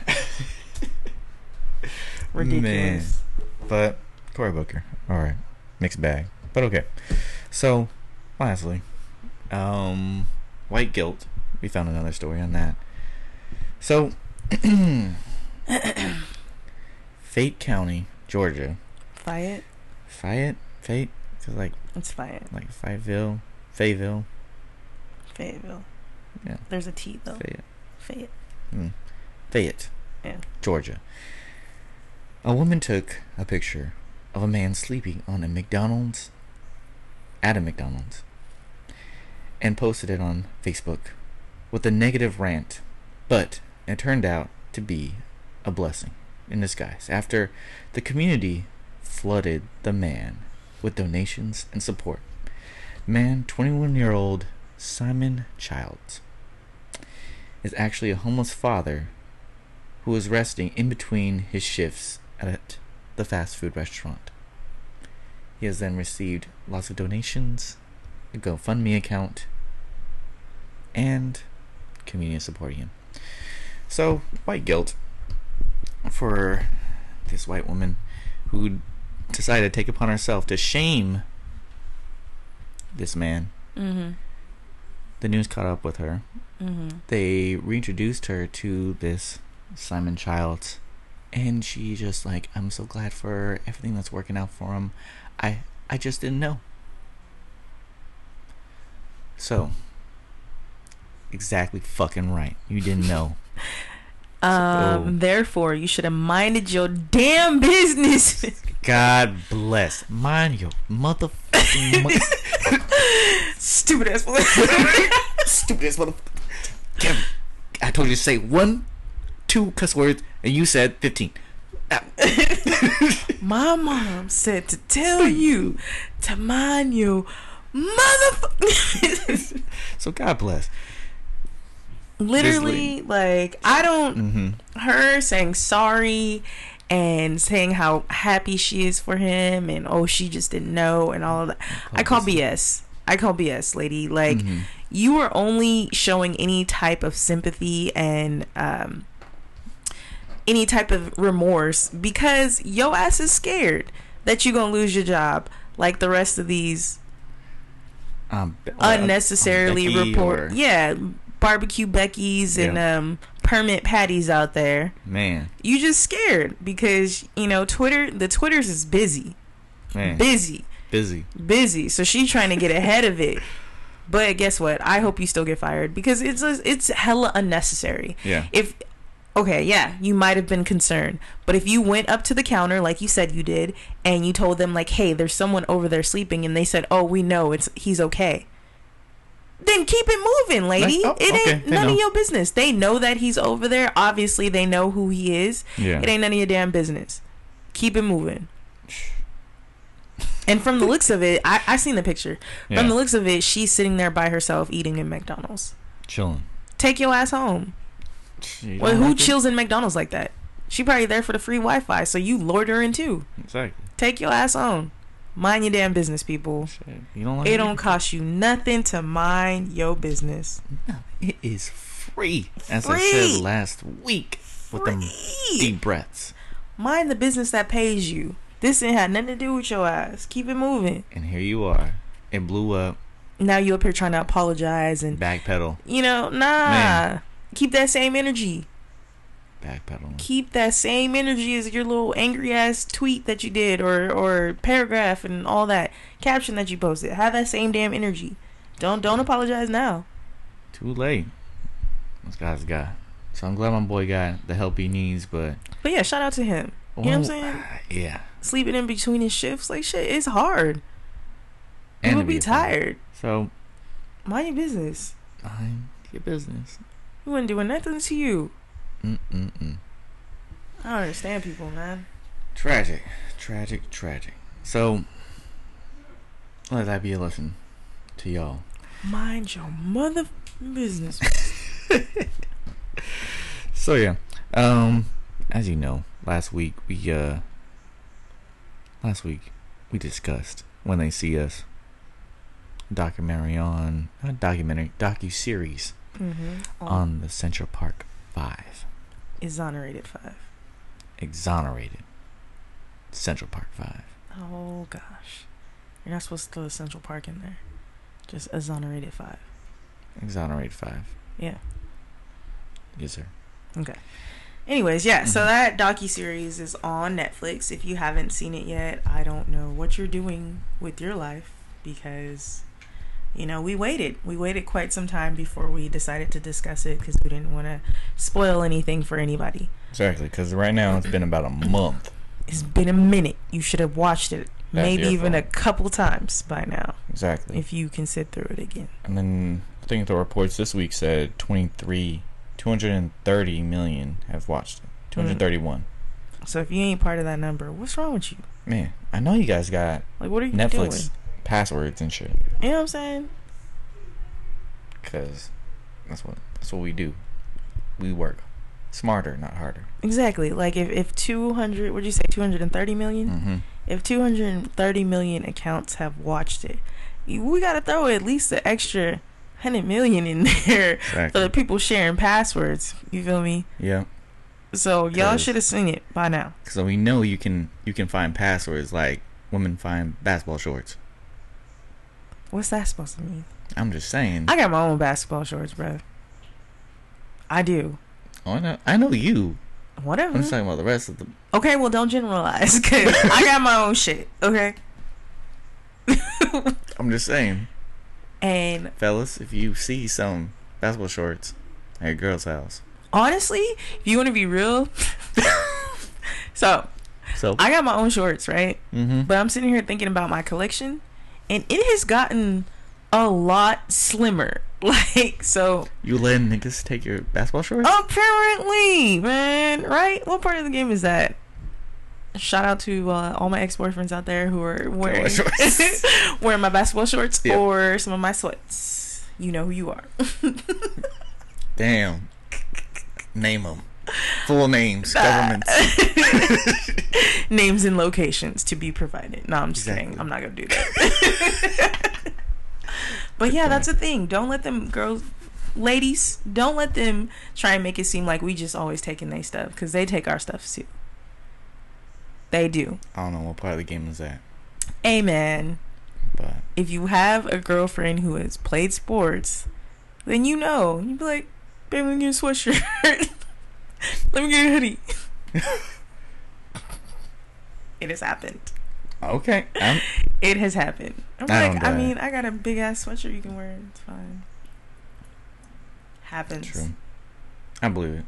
Ridiculous.
But Cory Booker, all right, mixed bag, but okay. So, lastly, um, white guilt. We found another story on that. So, <clears throat> Fate County, Georgia,
Fayette.
Fayette, Fate, cause like
It's Fayette.
like Fayetteville, Fayetteville,
Fayetteville.
Yeah.
There's a T though.
Fayette,
Fayette.
mm, Fayette,
Yeah.
Georgia. A woman took a picture of a man sleeping on a McDonald's at a McDonald's and posted it on Facebook with a negative rant, but it turned out to be a blessing in disguise after the community flooded the man with donations and support. Man, 21 year old Simon Childs is actually a homeless father who is resting in between his shifts at the fast food restaurant. He has then received lots of donations, a GoFundMe account, and community supporting him. So, white guilt for this white woman who decided to take upon herself to shame this man.
Mhm.
The news caught up with her.
Mhm.
They reintroduced her to this Simon Childs, and she just like, I'm so glad for everything that's working out for him. I I just didn't know. So, exactly fucking right. You didn't know. <laughs>
Um.
Oh.
Therefore, you should have minded your damn business. <laughs>
God bless. Mind your motherfucking. mo- <laughs>
Stupid ass. <laughs>
Stupid ass motherfucker. Kevin, I told you to say one, two cuss words, and you said 15. Ah,
My mom said to tell you to mind your motherfucker.
So God bless.
Literally, like I don't.
Mm-hmm.
her saying sorry and saying how happy she is for him and oh she just didn't know and all of that. I call BS. I call BS, lady. Like
Mhm.
you are only showing any type of sympathy and um any type of remorse because yo ass is scared that you're gonna lose your job like the rest of these
Um,
unnecessarily
Becky
report
or-
yeah barbecue becky's and
Yeah.
um permit patties out there.
Man,
you just scared because you know Twitter the Twitters is busy.
Man,
busy.
Busy.
busy. So she's trying to get ahead of it. But guess what? I hope you still get fired because it's it's hella unnecessary.
Yeah.
if okay yeah you might have been concerned. But if you went up to the counter like you said you did and you told them like hey there's someone over there sleeping and they said oh we know it's he's okay then keep it moving lady
Like, oh,
it
okay,
ain't
they
none
know.
of your business they know that he's over there obviously they know who he is
Yeah.
it ain't none of your damn business keep it moving and from the looks of it i i seen the picture
Yeah.
from the looks of it she's sitting there by herself eating in mcdonald's
Chilling.
take your ass home
You
well, who
like it?
chills in McDonald's like that? She probably there for the free Wi-Fi, so you lured her in too.
Exactly.
Take your ass on. Mind your damn business, people.
Shit. You don't like
It don't cost you nothing to mind your business.
No, it is free. As I said last week with them
Free.
deep breaths.
Mind the business that pays you. This ain't had nothing to do with your ass. Keep it moving.
And here you are. It blew up.
Now you up here trying to apologize and
Backpedal.
you know, nah.
Man.
Keep that same energy.
Backpedaling.
Keep that same energy as your little angry ass tweet that you did or or paragraph and all that caption that you posted. Have that same damn energy. Don't don't apologize now.
Too late. This guy's got. So I'm glad my boy got the help he needs, but
But yeah, shout out to him. You know what I'm saying? <sighs>
Yeah.
Sleeping in between his shifts, like shit, it's hard.
And
People be
a father.
tired.
So
Mind your business.
mind your business.
We wasn't doing nothing to you.
Mm-mm-mm.
I don't understand people, man.
Tragic. Tragic, tragic. So let that be a lesson to y'all.
Mind your mother business. <laughs>
So yeah, um, as you know, last week we uh, last week we discussed when they see us documentary on not documentary docu series
mm-hmm.
on the Central Park Five,
exonerated five.
exonerated Central Park Five.
Oh gosh, you're not supposed to throw the Central Park in there. Just exonerated five.
Exonerated Five.
Yeah.
Yes, sir.
Okay. Anyways, yeah. So
Mhm.
that docu series is on Netflix. If you haven't seen it yet, I don't know what you're doing with your life because, you know, we waited. We waited quite some time before we decided to discuss it because we didn't want to spoil anything for anybody.
Exactly, because right now it's been about a month.
It's been a minute. You should have watched it,
That's
maybe even a couple times by now,
Exactly.
if you can sit through it again.
And then I think the reports this week said 23, 230 million have watched it. Mm. 231.
So if you ain't part of that number, what's wrong with you?
Man, I know you guys got
Like, what are you
Netflix
doing?
Passwords and shit.
You know what I'm saying?
Cause that's what that's what we do. We work smarter, not harder.
Exactly. Like if if 200, would you say 230 million?
Mm-hmm.
If 230 million accounts have watched it, we got to throw at least an extra 100 million in <laughs> there for the people sharing passwords. You feel me?
Yeah.
So y'all should have seen it by now.
So we know you can you can find passwords like women find basketball shorts.
What's that supposed to mean?
I'm just saying.
I got my own basketball shorts, bro. I do.
Oh, I know. I know you.
Whatever.
I'm just talking about the rest of them.
Okay, well, don't generalize, cause I <laughs> got my own shit. Okay.
I'm just saying,
And
fellas, if you see some basketball shorts at your girl's house,
honestly, if you want to be real, <laughs> so
so
I got my own shorts, right?
mm-hmm.
But I'm sitting here thinking about my collection, and it has gotten a lot slimmer. <laughs> Like, so
you letting niggas take your basketball shorts?
apparently, man, right? What part of the game is that? Shout out to uh, all my ex boyfriends out there who are wearing <laughs> wearing my basketball shorts
Yep.
or some of my sweats. You know who you are. <laughs>
Damn. Name them. Full names, governments. <laughs>
Names and locations to be provided. No, I'm just
Exactly.
kidding. I'm not gonna do that. <laughs> but yeah,
point.
that's the thing. Don't let them girls, ladies, don't let them try and make it seem like we just always taking their stuff because they take our stuff too. They do.
I don't know what part of the game is that,
Amen.
but
If you have a girlfriend who has played sports, then you know. You'd be like, let get a sweatshirt. <laughs> let me get a hoodie. <laughs> it has happened.
okay. I'm, <laughs>
It has happened. I'm
I
like,
don't
I mean, I got a big ass sweatshirt you can wear. It's fine. Happens.
True. I believe it.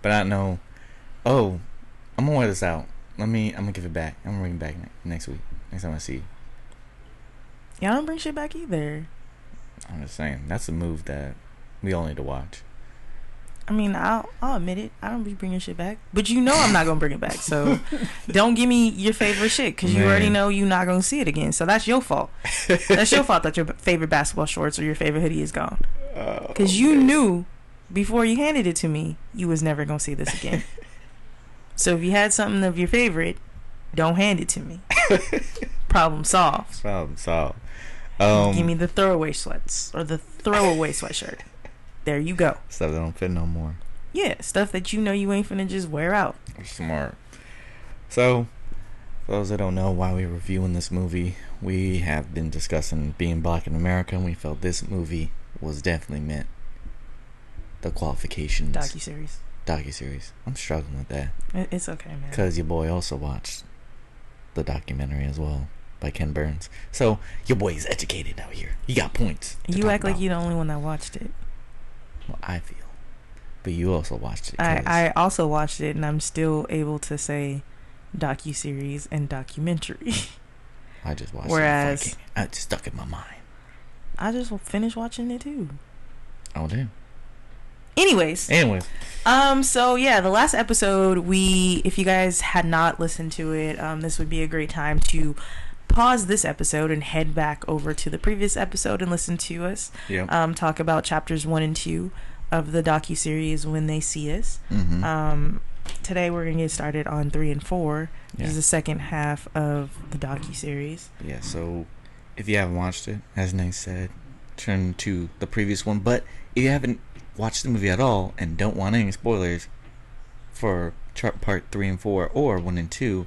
But I know. Oh, I'm gonna wear this out. Let me. I'm gonna give it back. I'm gonna bring it back next week. Next time I see you.
Y'all don't bring shit back either.
I'm just saying that's a move that we all need to watch.
I mean, I'll I'll admit it. I don't be bringing shit back, but you know I'm not gonna bring it back. So <laughs> don't give me your favorite shit because you already know you're not gonna see it again. So that's your fault. that's your fault that your favorite basketball shorts or your favorite hoodie is gone. Because you knew before you handed it to me you was never gonna see this again. <laughs> so if you had something of your favorite, don't hand it to me. <laughs> Problem solved.
Problem solved. Um,
Give me the throwaway sweats or the throwaway sweatshirt. There you go.
stuff that don't fit no more.
Yeah, stuff that you know you ain't finna just wear out.
Smart. So, for those that don't know why we're reviewing this movie, we have been discussing being black in America, and we felt this movie was definitely meant the qualifications
Docu series.
docu series. I'm struggling with that
It's okay, man.
because your boy also watched the documentary as well by Ken Burns. So your boy is educated out here. He got points.
You act like
about.
you're the only one that watched it.
Well, I feel, but you also watched it.
I, I also watched it, and I'm still able to say docu series and documentary. <laughs>
I just watched
whereas-
it. It stuck in my mind.
I just finished watching it too.
Oh damn.
Anyways,
Anyways,
um, so yeah, the last episode, we, if you guys had not listened to it, um, this would be a great time to pause this episode and head back over to the previous episode and listen to us um, talk about chapters one and two of the docu series when they see us.
mm-hmm.
Um, today we're gonna get started on three and four, which
yeah.
is the second half of the docu series.
Yeah, so if you haven't watched it, as Nate said, turn to the previous one. But if you haven't watched the movie at all and don't want any spoilers for chart part three and four or one and two,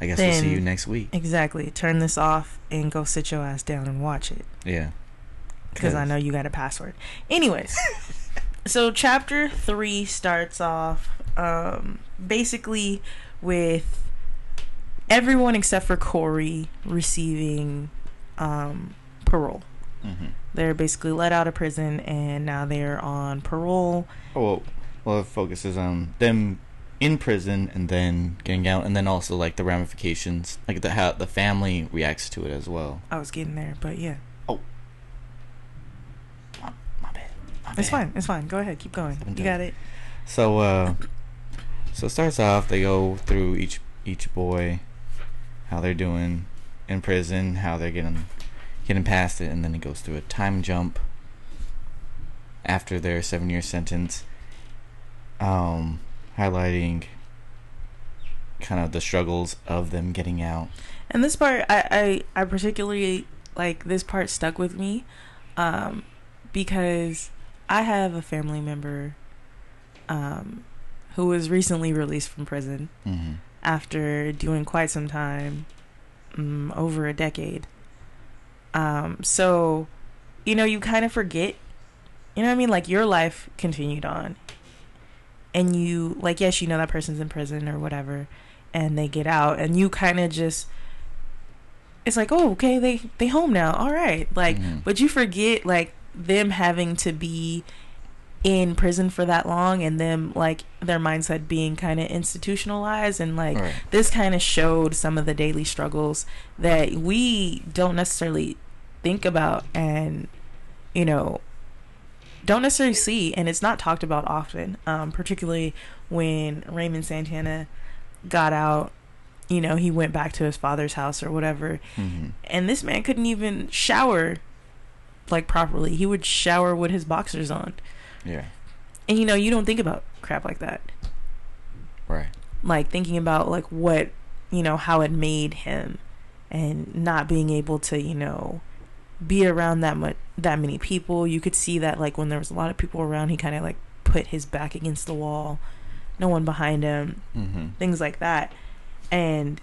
I guess we'll see you next week.
Exactly. Turn this off and go sit your ass down and watch it
Yeah.
because I know you got a password. Anyways, <laughs> so chapter three starts off um, basically with everyone except for Korey receiving um, parole.
Mm-hmm.
They're basically let out of prison and now they're on parole.
Oh, well, well, it focuses on them in prison and then getting out, and then also like the ramifications, like the how the family reacts to it as well.
I was getting there, but yeah,
My, my bad. My
it's
bad.
fine. It's fine. Go ahead, keep going. You got it.
So uh so it starts off they go through each each boy how they're doing in prison, how they're getting getting past it and then it goes through a time jump after their 7 year sentence um highlighting kind of the struggles of them getting out.
And this part, I, I, I particularly like this part stuck with me, um, because I have a family member, um, who was recently released from prison mm-hmm. after doing quite some time, Um, over a decade. so, you know, you kind of forget. You know what I mean? Like your life continued on, and you like yes, you know that person's in prison or whatever, and they get out, and you kind of just. It's like, oh, okay, they they home now. All right, like,
Mhm.
but you forget like them having to be in prison for that long and them like their mindset being kind of institutionalized and like
Right.
this kind of showed some of the daily struggles that we don't necessarily think about and you know don't necessarily see and it's not talked about often um, particularly when raymond santana got out you know he went back to his father's house or whatever
Mm-hmm.
and this man couldn't even shower like properly he would shower with his boxers on
Yeah.
and you know you don't think about crap like that
Right.
like thinking about like what you know how it made him and not being able to you know be around that much that many people. You could see that like when there was a lot of people around he kind of like put his back against the wall no one behind him
Mm-hmm.
things like that. And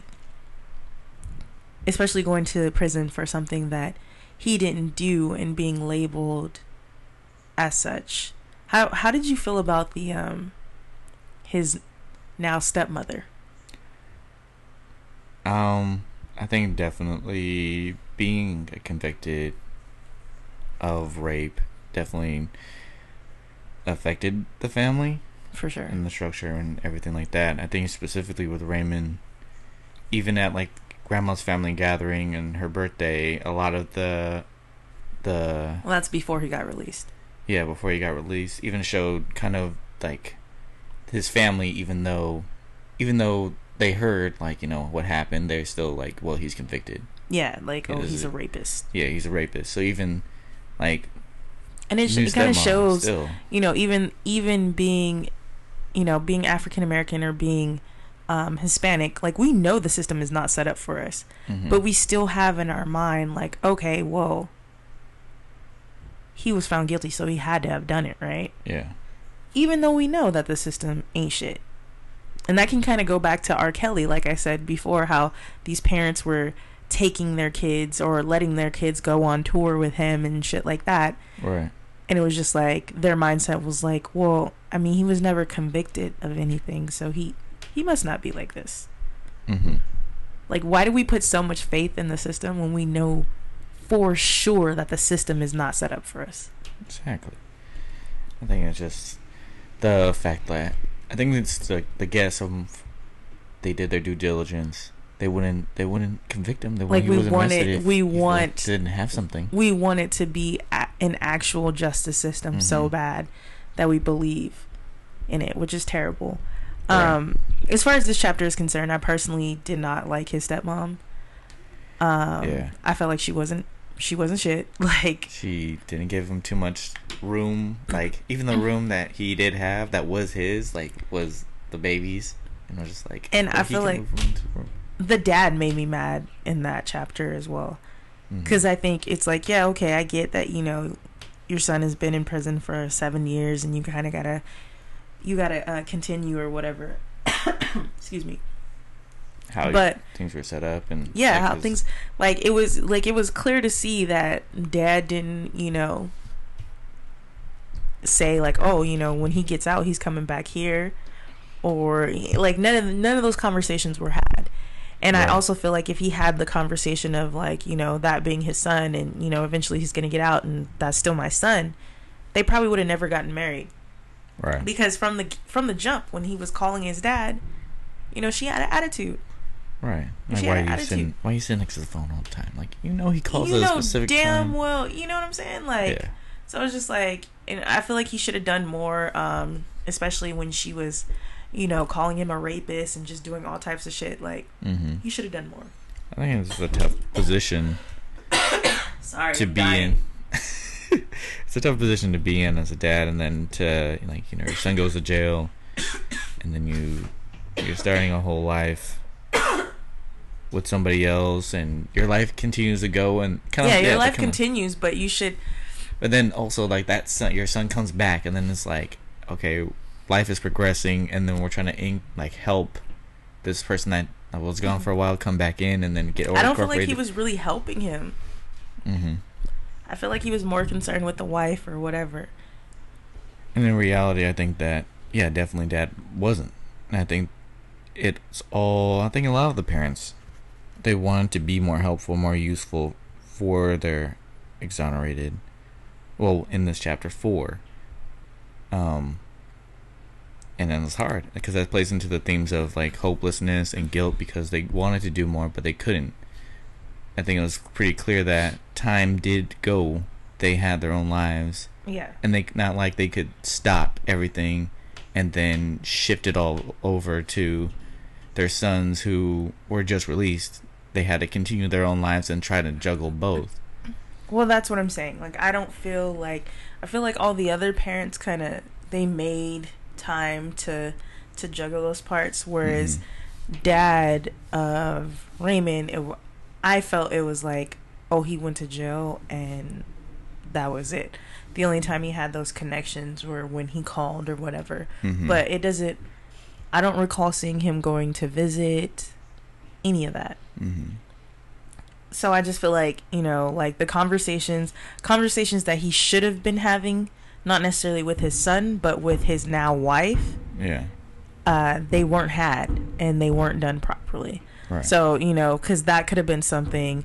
especially going to prison for something that he didn't do and being labeled as such. How how did you feel about the um his now stepmother?
Um, I think definitely being convicted of rape definitely affected the family
for sure.
and the structure and everything like that. I think specifically with Raymond, even at like grandma's family gathering and her birthday, a lot of the the
well that's before he got released.
Yeah before he got released. Even showed kind of like his family even though even though they heard like you know what happened they're still like well he's convicted
yeah like oh he's a rapist.
Yeah he's a rapist. So even like
and it, it kind of shows
still.
you know even even being you know being african american or being um hispanic like we know the system is not set up for us
mhm.
but we still have in our mind like okay well he was found guilty so he had to have done it right?
Yeah.
Even though we know that the system ain't shit. And that can kind of go back to r. Kelly like i said before how these parents were taking their kids or letting their kids go on tour with him and shit like that.
Right.
And it was just like their mindset was like well i mean he was never convicted of anything so he he must not be like this.
Mm-hmm.
like why do we put so much faith in the system when we know for sure that the system is not set up for us?
Exactly. I think it's just the fact that i think it's the, the guess of they did their due diligence they wouldn't they wouldn't convict him they
Like, we wanted-
if
we want-
didn't have something
we want it to be a- an actual justice system so
Mhm.
bad that we believe in it which is terrible
Right.
um as far as this chapter is concerned i personally did not like his stepmom um
Yeah.
i felt like she wasn't she wasn't shit <laughs> like
she didn't give him too much room like even the room that he did have that was his like was the baby's and I was just like
And I feel like-
move room to room.
the dad made me mad in that chapter as well because I think it's like, yeah, okay, I get that you know your son has been in prison for seven years, and you kind of gotta you gotta uh, continue or whatever. <coughs> Excuse me,
how
but
things were set up and
yeah,
like,
how
his-
things like it was like it was clear to see that dad didn't you know say like, oh, you know, when he gets out, he's coming back here, or like none of none of those conversations were had. And I also feel like if he had the conversation of like, you know, that being his son and, you know, eventually he's going to get out and that's still my son, they probably would have never gotten married.
right.
Because from the from the jump when he was calling his dad, you know, she had an attitude.
right. Like, why are you sitting why are you sitting next to the phone all the time? Like you know he calls
you
at a
know
specific
damn
time.
well, you know what I'm saying? Like
yeah.
So it's just like, and I feel like he should have done more, um, especially when she was, you know, calling him a rapist and just doing all types of shit. Like
mm-hmm.
he should have done more.
I think it's a tough position <coughs>
Sorry,
to be
dying.
in. <laughs> it's a tough position to be in as a dad, and then to like you know your son goes to jail, and then you you're starting a whole life with somebody else, and your life continues to go, and kind of
Yeah,
of
your life continues, but you should.
But then also like that son, your son comes back, and then it's like okay, life is progressing, and then we're trying to in, like help this person that was gone for a while come back in, and then get
I don't feel like he was really helping him.
Mm-hmm.
I feel like he was more concerned with the wife or whatever.
And in reality, I think that yeah, definitely dad wasn't. And I think it's all. I think a lot of the parents they wanted to be more helpful, more useful for their exonerated. Well, in this chapter four. Um. And then it's hard because that plays into the themes of like hopelessness and guilt because they wanted to do more but they couldn't. I think it was pretty clear that time did go. They had their own lives
Yeah.
and they not like they could stop everything and then shift it all over to their sons who were just released they had to continue their own lives and try to juggle both
Well, that's what I'm saying. Like, I don't feel like I feel like all the other parents kind of they made time to to juggle those parts, whereas dad of Raymond, it, I felt it was like, oh, he went to jail and that was it. The only time he had those connections were when he called or whatever.
Mhm.
But it doesn't. I don't recall seeing him going to visit any of that
Mhm.
so I just feel like you know, like the conversations, conversations that he should have been having, not necessarily with his son, but with his now wife,
yeah
uh, they weren't had and they weren't done properly.
right
So you know, because that could have been something, you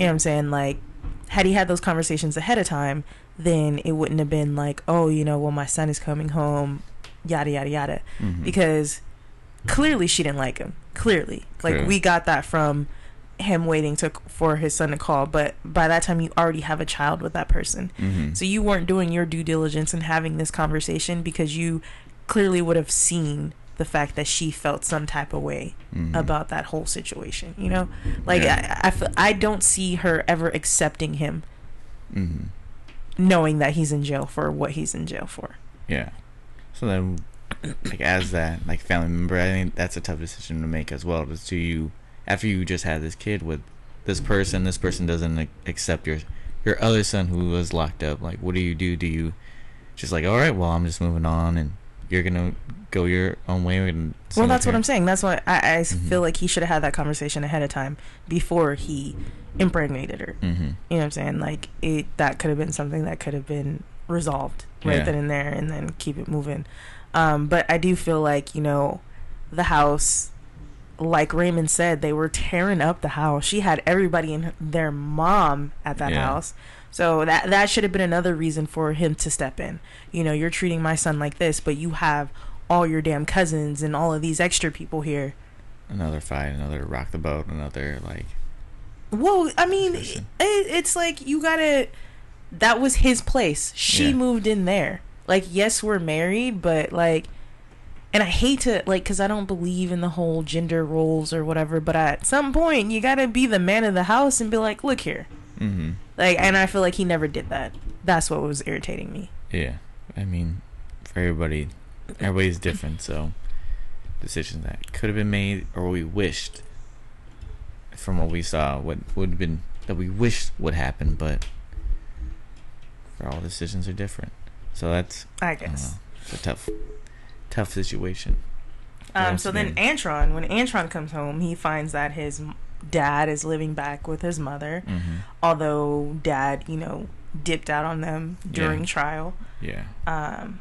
know, what I'm saying like, had he had those conversations ahead of time, then it wouldn't have been like, oh, you know, well, my son is coming home, yada yada yada,
Mhm.
because clearly she didn't like him. Clearly, like
Clearly.
we got that from him waiting to for his son to call. But by that time, you already have a child with that person,
Mhm.
so you weren't doing your due diligence and having this conversation because you clearly would have seen the fact that she felt some type of way
Mhm.
about that whole situation. You know, like
Yeah.
I, I, feel- I don't see her ever accepting him,
Mhm.
knowing that he's in jail for what he's in jail for.
yeah so then like as that like family member i think that's a tough decision to make as well is do you after you just had this kid with this person this person doesn't accept your your other son who was locked up like what do you do do you just like all right well i'm just moving on and you're gonna go your own way and
Well, that's what I'm saying. That's why I, I
Mhm.
feel like he should have had that conversation ahead of time before he impregnated her.
mm-hmm.
You know what I'm saying? Like it that could have been something that could have been resolved right
Yeah.
then and there and then keep it moving. Um, but I do feel like, you know, the house like Raymond said, they were tearing up the house. She had everybody and their mom at that
Yeah.
house. So that that should have been another reason for him to step in. You know, you're treating my son like this, but you have all your damn cousins and all of these extra people here.
another fight another rock the boat another like
Well, I mean, it, it's like you gotta. That was his place. She
Yeah.
moved in there. Like, yes, we're married, but like, and I hate to like, cause I don't believe in the whole gender roles or whatever. But at some point, you gotta be the man of the house and be like, look here,
mm-hmm.
like. And I feel like he never did that. That's what was irritating me.
yeah i mean for everybody everybody's different so decisions that could have been made or we wished from what we saw what would have been that we wished would happen but for all decisions are different so that's
I
I
guess.
know, it's a tough tough situation
Um, so then. Antron, when Antron comes home, he finds that his dad is living back with his mother.
mm-hmm.
Although dad, you know, dipped out on them during
Yeah.
trial.
yeah
Um,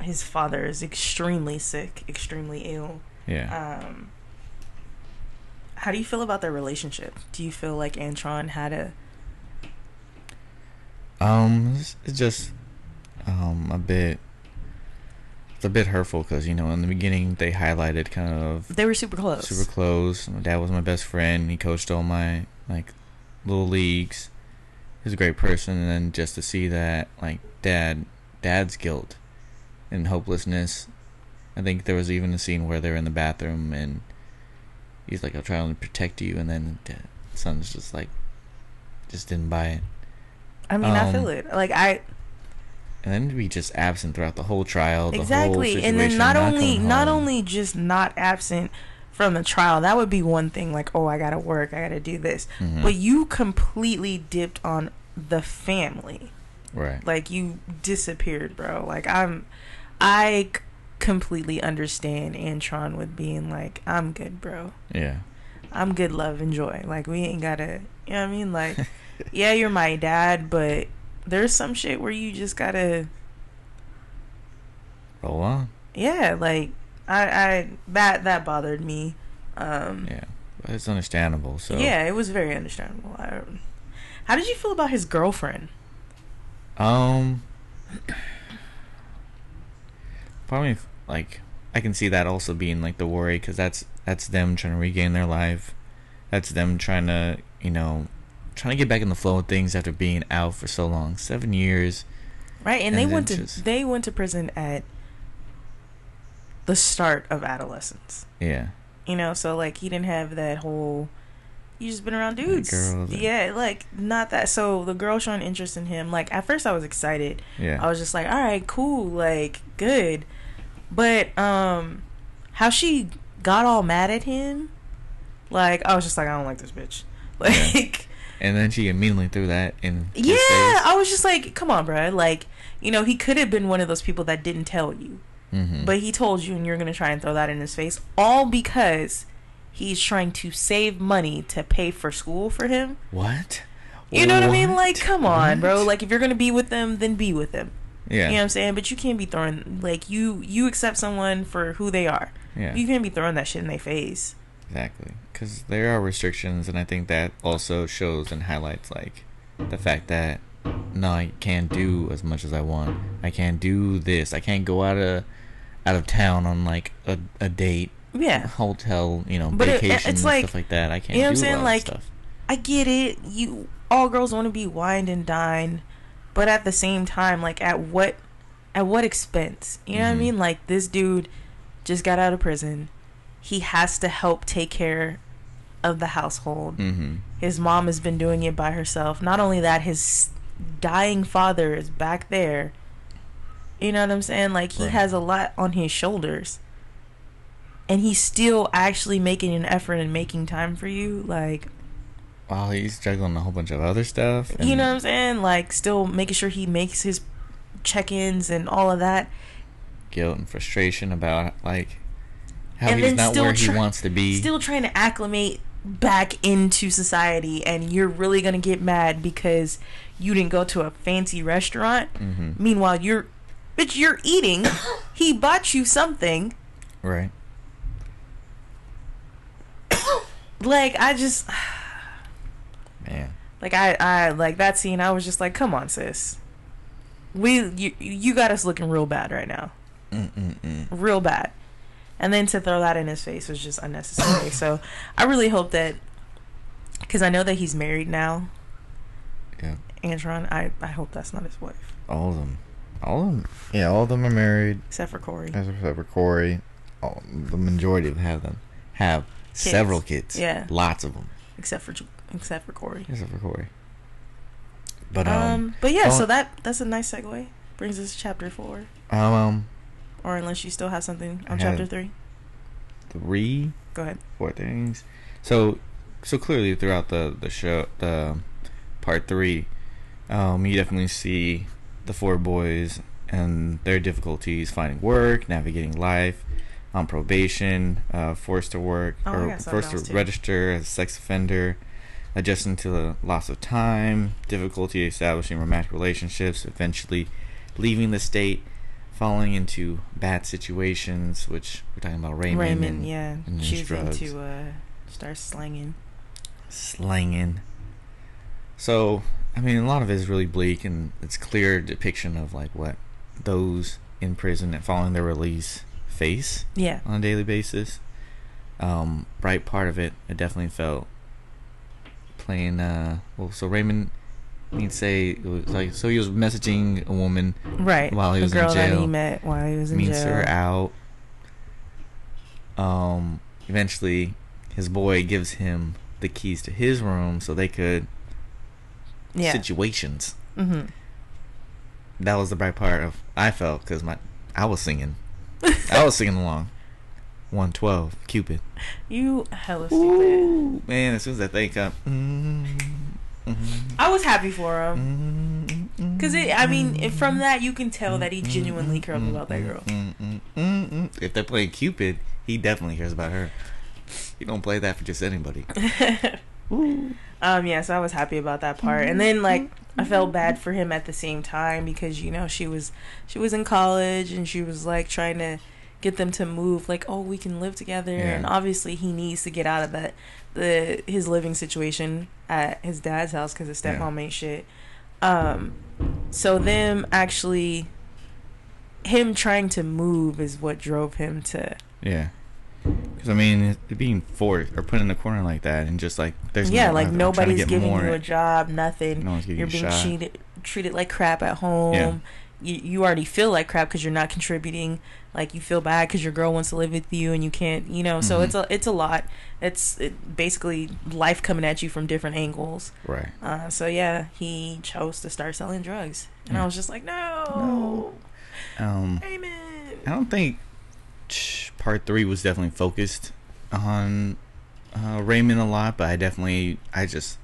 his father is extremely sick, extremely ill.
yeah
Um, how do you feel about their relationship? Do you feel like Antron had a
Um, it's just um a bit. It's a bit hurtful because you know in the beginning they highlighted kind of
they were super close.
super close. My dad was my best friend. He coached all my like little leagues. He's a great person, and then just to see that like dad, dad's guilt and hopelessness. I think there was even a scene where they're in the bathroom and he's like, "I'll try and protect you," and then the son's just like, just didn't buy it.
I mean, I feel
um,
it. Like I
and then to be just absent throughout the whole trial. The
exactly,
whole
and then
situation,
not only not only just not absent from the trial. That would be one thing. Like, oh, I gotta work. I gotta do this.
Mhm.
But you completely dipped on the family.
right,
Like you disappeared, bro. Like I'm, I completely understand Antron with being like, I'm good, bro.
yeah,
I'm good, love, enjoy. Like we ain't gotta You know what I mean? Like, <laughs> yeah, you're my dad, but there's some shit where you just gotta
Roll on.
yeah, like I I that that bothered me. Um
Yeah, but it's understandable. So
yeah, it was very understandable. I, how did you feel about his girlfriend?
Um, probably like I can see that also being like the worry because that's that's them trying to regain their life. That's them trying to you know trying to get back in the flow of things after being out for so long, seven years.
Right, and,
And
they went to
just-
they went to prison at the start of adolescence.
Yeah,
You know, so like he didn't have that whole you just been around dudes.
that-
yeah, like not that so the girl showing interest in him, like at first I was excited.
yeah,
I was just like, All right, cool, like good. But um how she got all mad at him, like I was just like, I don't like this bitch. <laughs> Like
and then she immediately threw that in. his
Yeah. I was just like, come on, bro. Like, you know, he could have been one of those people that didn't tell you,
Mhm.
but he told you, and you're gonna try and throw that in his face, all because he's trying to save money to pay for school for him.
what?
You know what, I mean? Like, come on, bro. Like, if you're gonna be with them, then be with them.
yeah,
You know what I'm saying? But you can't be throwing like you you accept someone for who they are.
yeah.
You can't be throwing that shit in their face.
Exactly, because there are restrictions, and I think that also shows and highlights like the fact that no, I can't do as much as I want. I can't do this. I can't go out of out of town on like a, a date,
Yeah.
hotel, you know,
But it-
vacation
it's
and
like-
stuff like that. I can't
you know what
do
I'm saying? Like,
stuff.
I get it. You all girls want to be wined and dined, but at the same time, like at what at what expense? You know what I
Mhm.
mean? Like this dude just got out of prison. He has to help take care of the household.
Mm-hmm.
His mom has been doing it by herself. Not only that, his dying father is back there. You know what I'm saying? Like he
Right.
has a lot on his shoulders. And he's still actually making an effort and making time for you. Like
While he's juggling a whole bunch of other stuff.
you know what I'm saying? Like still making sure he makes his check-ins and all of that.
guilt and frustration about like how
And
he's not where he wants to be.
Still trying to acclimate back into society and you're really going to get mad because you didn't go to a fancy restaurant.
hmm
Meanwhile, you're bitch you're eating. <coughs> he bought you something.
Right. <coughs>
Like I just <sighs>
Man.
like I I like that scene I was just like, "Come on, sis. We you you got us looking real bad right now."
Mm-mm-mm.
real bad. And then to throw that in his face was just unnecessary. so I really hope that, because I know that he's married now,
Yeah.
Antron. I I hope that's not his wife,
All of them. All of them. Yeah, all of them are married.
except for Korey.
Except for Korey. All, the majority of have them have several kids.
Yeah.
Lots of them.
Except for except for Korey.
Except for Korey. But
Um,
um,
but yeah,
oh-
so that that's a nice segue. Brings us to chapter four,
um, um,
or unless you still have something on chapter three,
three,
go ahead.
four things. So, so clearly throughout the the show, the part three, um, you definitely see the four boys and their difficulties finding work, navigating life, on probation, uh, forced to work
Oh,
or forced to
too.
register as a sex offender, adjusting to the loss of time, difficulty establishing romantic relationships, eventually leaving the state, falling into bad situations, which we're talking about Raymond,
Raymond,
and,
yeah,
and
choosing
drugs.
to uh, start slanging.
slanging. So, I mean, a lot of it is really bleak, and it's clear depiction of like what those in prison and following their release face
Yeah,
on a daily basis. Um, bright part of it, I definitely felt playing. Uh, well, so Raymond, he'd say it was like so he was messaging a woman,
right.
While he
the
was in
girl that he met while he was in
meets
jail.
her out. Um, eventually, his boy gives him the keys to his room so they could
Yeah.
situations.
mm-hmm.
That was the bright part of I felt because my I was singing, <laughs> I was singing along. One twelve, Cupid.
You hella stupid.
Ooh, man! As soon as that thing come, mm, mm,
I was happy for him. Cause it, I mean, from that you can tell that he genuinely cares about that girl.
If they're playing Cupid, he definitely cares about her. He don't play that for just anybody. <laughs>
Um, yeah, so I was happy about that part. And then like I felt bad for him at the same time because you know she was she was in college and she was like trying to get them to move like oh we can live together
Yeah.
and obviously he needs to get out of that the his living situation at his dad's house because his
Yeah.
stepmom ain't shit. Um, so them actually him trying to move is what drove him to
Yeah. Because I mean, being forced or put in a corner like that, and just like there's
yeah
no,
like
I'm trying to
nobody's giving
more-
you a job nothing
No one's giving
you're
you
being
shot.
treated treated like crap at home
Yeah.
You, you already feel like crap because you're not contributing like you feel bad because your girl wants to live with you and you can't you know so
Mhm.
it's a it's a lot. It's it, basically life coming at you from different angles.
Right.
uh, so yeah he chose to start selling drugs. And i was just like no,
Um,
amen
I don't think part three was definitely focused on uh, Raymond a lot, but I definitely I just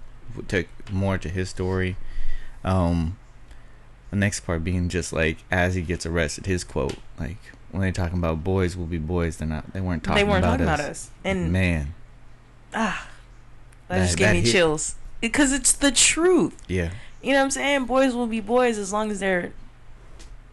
took more to his story. Um, the next part being just like as he gets arrested, his quote like when they're talking about boys will be boys, they're not. They weren't talking
they weren't
about
talking
us.
about us and
Man,
ah that,
That-
just gave
that
me
hit-
chills because it's the truth
yeah.
you know what i'm saying boys will be boys as long as they're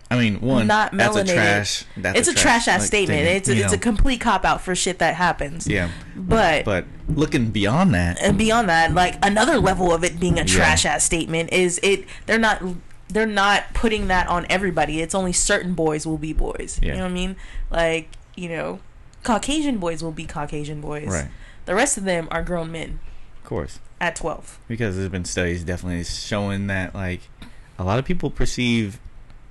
I mean, one
Not
that's a
melanated.
trash. That's
it's a trash ass
like,
statement.
thing,
It's a, it's a complete cop out for shit that happens.
yeah.
But,
But looking beyond that,
and beyond that, like another level of it being a
Yeah.
trash ass statement is it. They're not. They're not putting that on everybody. It's only certain boys will be boys.
Yeah.
You know what I mean? Like you know, Caucasian boys will be Caucasian boys.
right?
The rest of them are grown men
Of course.
at twelve.
because there's been studies definitely showing that like a lot of people perceive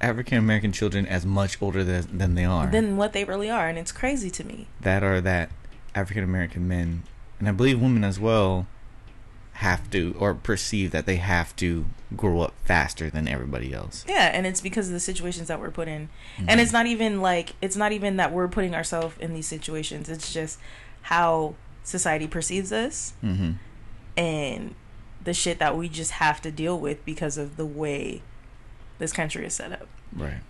African American children as much older than, than they are.
Than what they really are, and it's crazy to me.
that are that African American men and I believe women as well have to or perceive that they have to grow up faster than everybody else.
Yeah, and it's because of the situations that we're put in.
Mm-hmm.
And it's not even like it's not even that we're putting ourselves in these situations. It's just how society perceives us
hmm
and the shit that we just have to deal with because of the way this country is set up.
Right.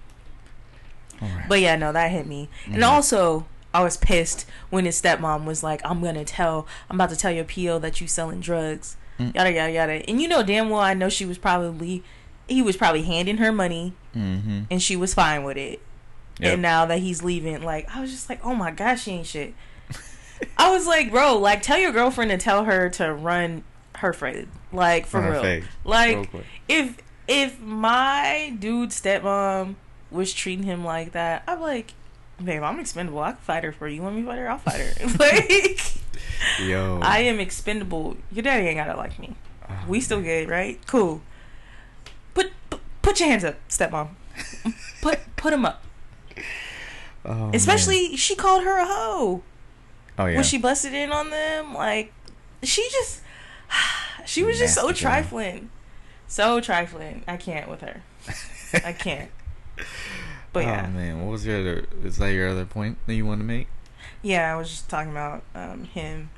Right.
But yeah, no, that hit me. And
Mhm.
also, I was pissed when his stepmom was like, "I'm gonna tell, I'm about to tell your PO that you selling drugs."
Mm.
Yada yada yada. And you know damn well, I know she was probably, he was probably handing her money,
mm-hmm.
and she was fine with it.
Yep.
And now that he's leaving, like I was just like, oh my gosh, she ain't shit. I was like, bro, like tell your girlfriend to tell her to run her freight, like for real.
face.
Like
Real
if if my dude stepmom was treating him like that, I'm like, babe, I'm expendable. I can fight her for you. You want me to fight her? I'll fight her. <laughs> like <laughs>
Yo.
I am expendable. Your daddy ain't gotta like me.
Oh,
We still good, right? Cool. Put put, put your hands up, stepmom. Put <laughs> put them up.
oh, man.
Especially she called her a hoe
oh yeah.
when she busted in on them. Like she just <sighs> she was just so
girl.
trifling, so trifling. I can't with her. I can't. But yeah,
Oh man, what was your other? Is that your other point that you want to make?
yeah. I was just talking about um, him.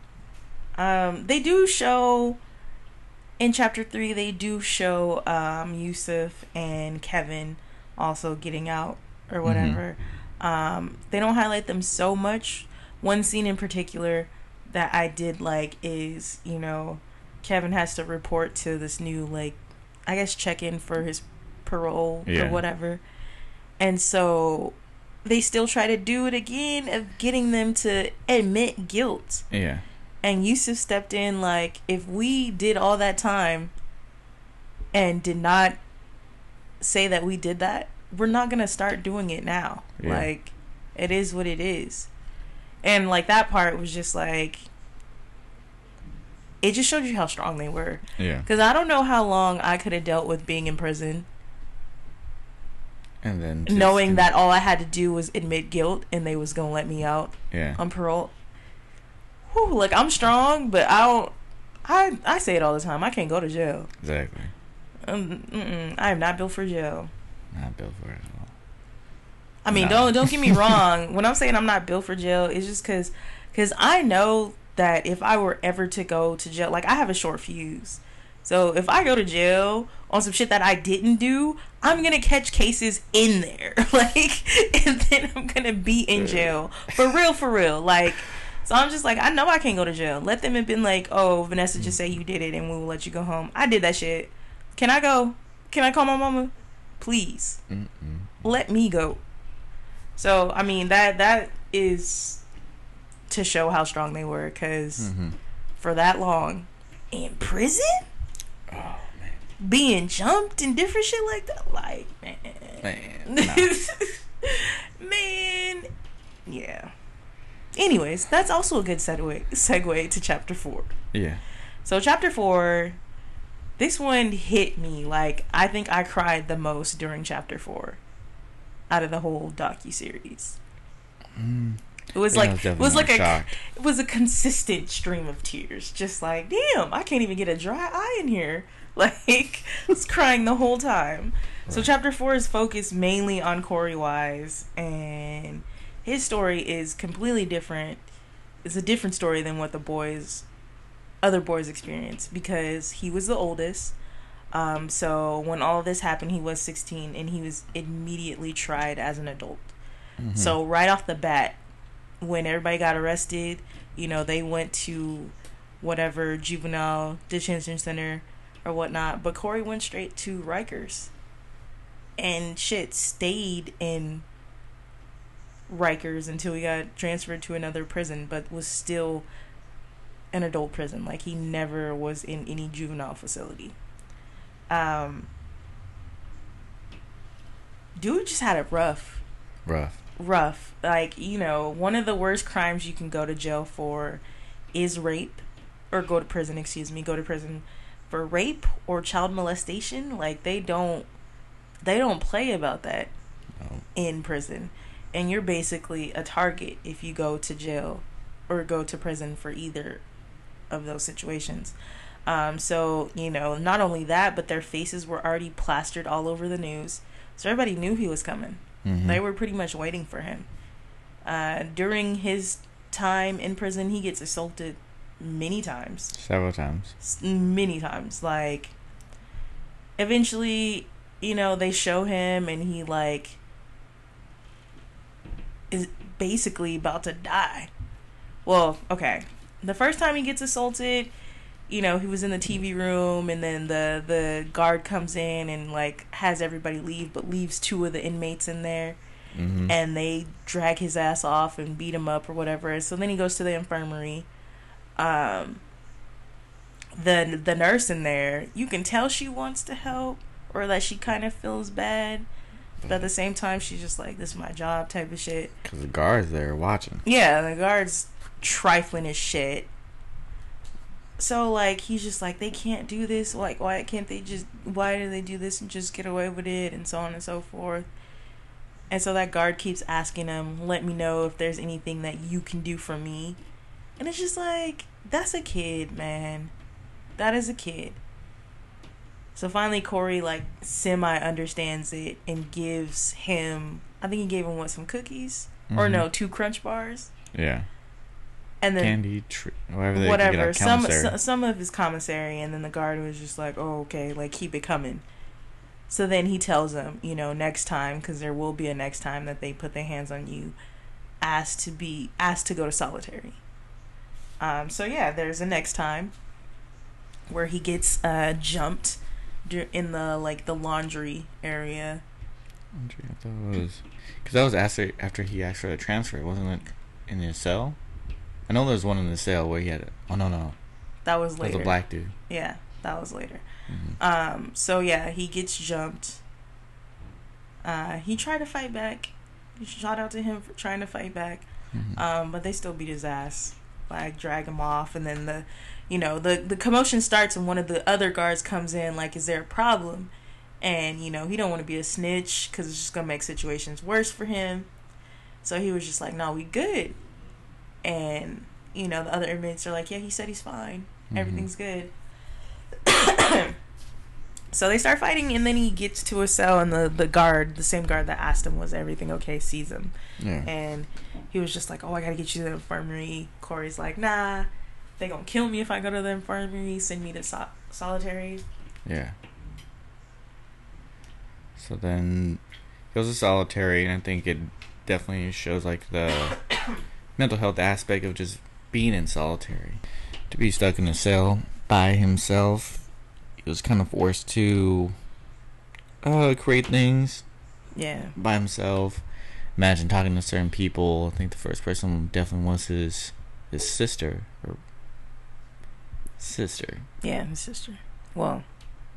Um, they do show in chapter three. They do show um, Yusef and Kevin also getting out or whatever. Um, they don't highlight them so much. One scene in particular that I did like is you know Kevin has to report to this new like I guess check in for his parole
Yeah.
or whatever, and so they still try to do it again of getting them to admit guilt.
Yeah.
And Yusef stepped in like, if we did all that time and did not say that we did that, we're not gonna start doing it now.
Yeah.
Like, it is what it is. And like that part was just like, it just showed you how strong they were.
Yeah.
Because I don't know how long I could have dealt with being in prison,
And then just
knowing that all I had to do was admit guilt and they was gonna let me out
Yeah.
on parole. Whew, like I'm strong, but I don't. I I say it all the time. I can't go to jail.
exactly.
Um, I am not built for jail.
Not built for it at all.
I mean,
No.
don't don't get me <laughs> wrong. when I'm saying I'm not built for jail, it's just because because I know that if I were ever to go to jail, like I have a short fuse. So if I go to jail on some shit that I didn't do, I'm gonna catch cases in there, <laughs> like, and then I'm gonna be in jail for real, for real. Like, So I'm just like, I know I can't go to jail. Let them have been like, oh, Vanessa, just say you did it and we will let you go home. I did that shit. Can I go? Can I call my mama? Please.
Mm-mm.
Let me go. So, I mean, that that is to show how strong they were because
Mm-hmm.
for that long in prison,
Oh
being jumped and different shit like that, like, man.
man. <laughs> nah.
Man, yeah. Anyways, that's also a good segue segue to chapter four.
yeah.
So chapter four, this one hit me like I think I cried the most during chapter four, out of the whole docu series.
Mm.
It was
Yeah,
like
was
it was like
definitely
a
shocked.
it was a consistent stream of tears. Just like damn, I can't even get a dry eye in here. <laughs> Like I was crying the whole time. So chapter four is focused mainly on Korey Wise, and his story is completely different. It's a different story than what the boys, other boys, experience because he was the oldest. Um, so when all of this happened, he was 16, and he was immediately tried as an adult.
Mhm.
So right off the bat, when everybody got arrested, you know, they went to whatever juvenile detention center or whatnot. But Korey went straight to Rikers. And shit stayed in Rikers until he got transferred to another prison, but was still an adult prison. Like he never was in any juvenile facility. Um dude just had it rough
rough.
rough. Like, you know, one of the worst crimes you can go to jail for is rape or go to prison, excuse me, go to prison for rape or child molestation. Like they don't they don't play about that
No.
in prison. And you're basically a target if you go to jail or go to prison for either of those situations. Um, so, you know, not only that, but their faces were already plastered all over the news. So everybody knew he was coming.
Mhm.
They were pretty much waiting for him. Uh, during his time in prison, he gets assaulted many times.
several times.
Many times. Like, eventually, you know, they show him and he, like, is basically about to die. Well, okay. The first time he gets assaulted, you know, he was in the TV room and then the the guard comes in and like has everybody leave but leaves two of the inmates in there
Mm-hmm.
and they drag his ass off and beat him up or whatever. So then he goes to the infirmary. Um, the the nurse in there, you can tell she wants to help or that she kind of feels bad, but at the same time she's just like, "This is my job," type of shit.
Because the guards there watching.
Yeah, the guards trifling as shit. So like he's just like they can't do this. Like why can't they just? Why do they do this and just get away with it and so on and so forth. And so that guard keeps asking him, "Let me know if there's anything that you can do for me." And it's just like that's a kid, man. That is a kid. So finally, Korey like semi understands it and gives him. I think he gave him what some cookies or
Mhm.
no two Crunch bars,
Yeah.
and then
Candy, tr- whatever they
whatever some, some some of his commissary, and then the guard was just like, "Oh, okay, like keep it coming." So then he tells them, you know, next time because there will be a next time that they put their hands on you, asked to be asked to go to solitary. Um, so yeah, there's a next time where he gets uh jumped in the like the laundry area.
I thought it was because that was after after he asked for the transfer, wasn't it? In his cell. I know there was one in the cell where he had. Oh no no,
That was
that was
later.
a black dude.
Yeah, that was later.
Mhm.
Um, so yeah, he gets jumped. Uh, he tried to fight back. Shout out to him for trying to fight back.
Mhm.
Um, but they still beat his ass. Like drag him off, and then the, you know, the the commotion starts, and one of the other guards comes in. Like, is there a problem? And you know, he don't want to be a snitch because it's just gonna make situations worse for him. So he was just like, "No, we good." And you know, the other inmates are like, "Yeah, he said he's fine.
Mhm.
Everything's good." <coughs> so they start fighting, and then he gets to a cell, and the the guard, the same guard that asked him, "Was everything okay?" sees him,
Yeah.
and he was just like, "Oh, I gotta get you to the infirmary." Korey's like, "Nah, they gonna kill me if I go to the infirmary. Send me to so- solitary."
Yeah. So then he goes to solitary, and I think it definitely shows like the <coughs> mental health aspect of just being in solitary, to be stuck in a cell by himself, he was kind of forced to uh, create things
Yeah.
by himself. Imagine talking to certain people. I think the first person definitely was his his sister or sister,
Yeah, his sister. Well,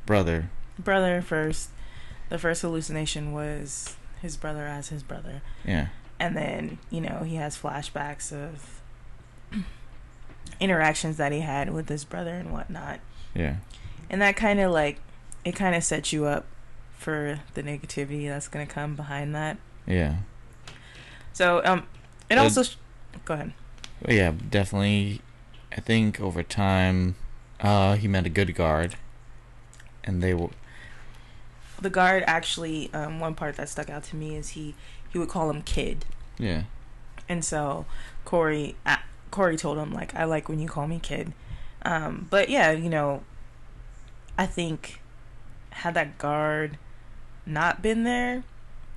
brother.
brother first. The first hallucination was his brother as his brother.
Yeah,
And then, you know, he has flashbacks of <clears throat> interactions that he had with his brother and whatnot.
yeah,
And that kind of like, it kind of sets you up for the negativity that's going to come behind that.
yeah.
So, um, it
Uh,
also, sh- go ahead.
Yeah, definitely. I think over time, uh, he met a good guard, and they were
The guard actually, um, one part that stuck out to me is he, he would call him kid.
yeah,
And so Korey, uh, Korey told him like, I like when you call me kid. Um, but yeah, you know, I think had that guard not been there,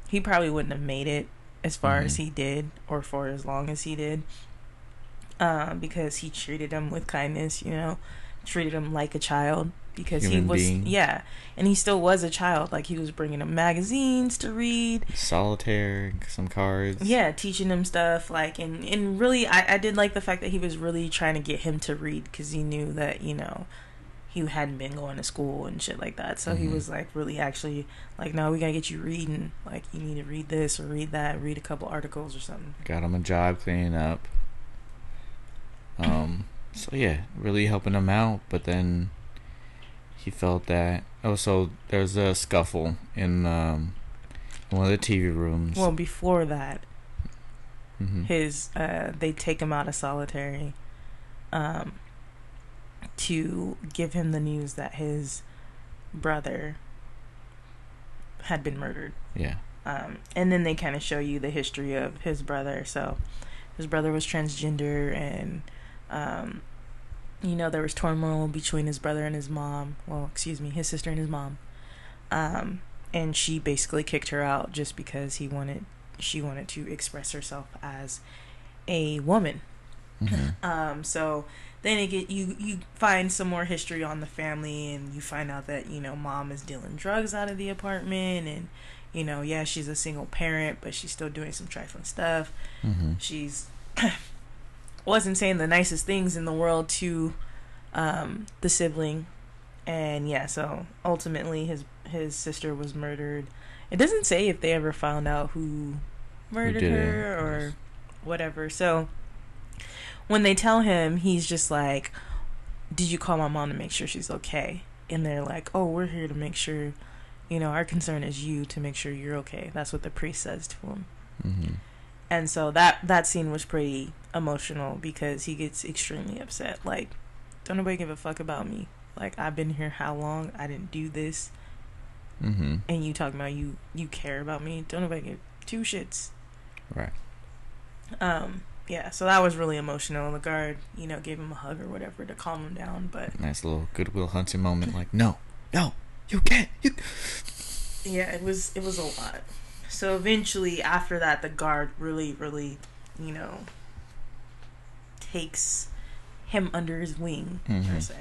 he probably wouldn't have made it as far as
Mhm.
he did or for as long as he did. Um, because he treated him with kindness, you know, treated him like a child because
Human
he was
being.
yeah, and he still was a child. Like he was bringing him magazines to read,
solitaire, some cards.
yeah, teaching him stuff like and and really I I did like the fact that he was really trying to get him to read because he knew that you know he hadn't been going to school and shit like that. So he
Mhm.
was like really actually like, no, we gotta get you reading. Like you need to read this or read that, read a couple articles or something.
got him a job cleaning up. Um, <laughs> so yeah, really helping him out. But then he felt that. Oh, so there's a scuffle in um one of the TV rooms.
Well, before that,
Mhm.
his uh they take him out of solitary um to give him the news that his brother had been murdered.
yeah,
Um, and then they kind of show you the history of his brother. So his brother was transgender, and um, you know there was turmoil between his brother and his mom. Well, excuse me, his sister and his mom. Um, and she basically kicked her out just because he wanted she wanted to express herself as a woman.
Mhm.
Um, so then it get you you find some more history on the family, and you find out that you know mom is dealing drugs out of the apartment, and you know yeah she's a single parent, but she's still doing some trifling stuff.
Mhm.
She's <coughs> wasn't saying the nicest things in the world to um, the sibling, and yeah, so ultimately his his sister was murdered. It doesn't say if they ever found out who murdered her or whatever. So when they tell him, he's just like, "Did you call my mom to make sure she's okay?" And they're like, "Oh, we're here to make sure, you know, our concern is you to make sure you're okay." That's what the priest says to him.
Mhm.
And so that that scene was pretty emotional because he gets extremely upset. Like, don't nobody give a fuck about me. Like, I've been here how long? I didn't do this,
Mhm.
and you talking about you you care about me? Don't nobody give two shits.
Right.
Um, yeah. So that was really emotional. The guard, you know, gave him a hug or whatever to calm him down. But
Nice little Goodwill Hunting moment. Like, no, no, you can't. You.
yeah, it was it was a lot. So eventually, after that, the guard really, really, you know, takes him under his wing per
Mhm.
se.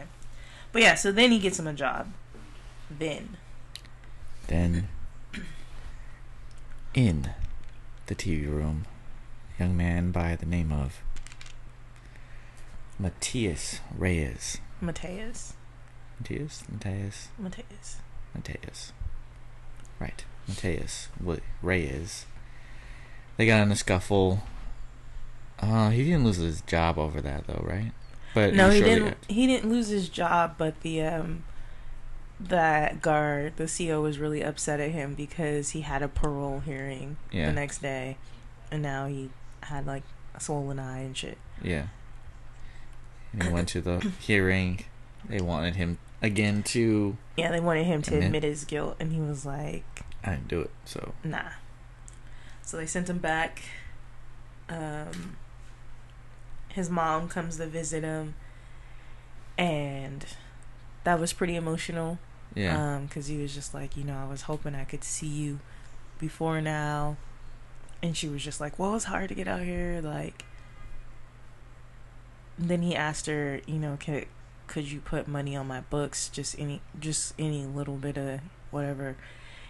But yeah, so then he gets him a job. Then
Then, in the TV room, young man by the name of Matthias Reyes.
Mateus,
Matthias? Matthias?
Mateus.
Mateus. Right. Mateus Reyes. They got in a scuffle. Uh, he didn't lose his job over that though, right? But
No, he didn't. He didn't lose his job, but the um, that guard, the CO, was really upset at him because he had a parole hearing
Yeah.
the next day, and now he had like a swollen eye and shit.
Yeah. And he went to the <coughs> hearing. They wanted him again to.
Yeah, they wanted him to
Admit?
admit his guilt, and he was like,
I didn't do it, so.
"Nah." So they sent him back. Um, his mom comes to visit him, and that was pretty emotional.
Yeah.
Um, because he was just like, you know, I was hoping I could see you before now, and she was just like, well, it's hard to get out here. Like, then he asked her, you know, could could you put money on my books, just any just any little bit of whatever,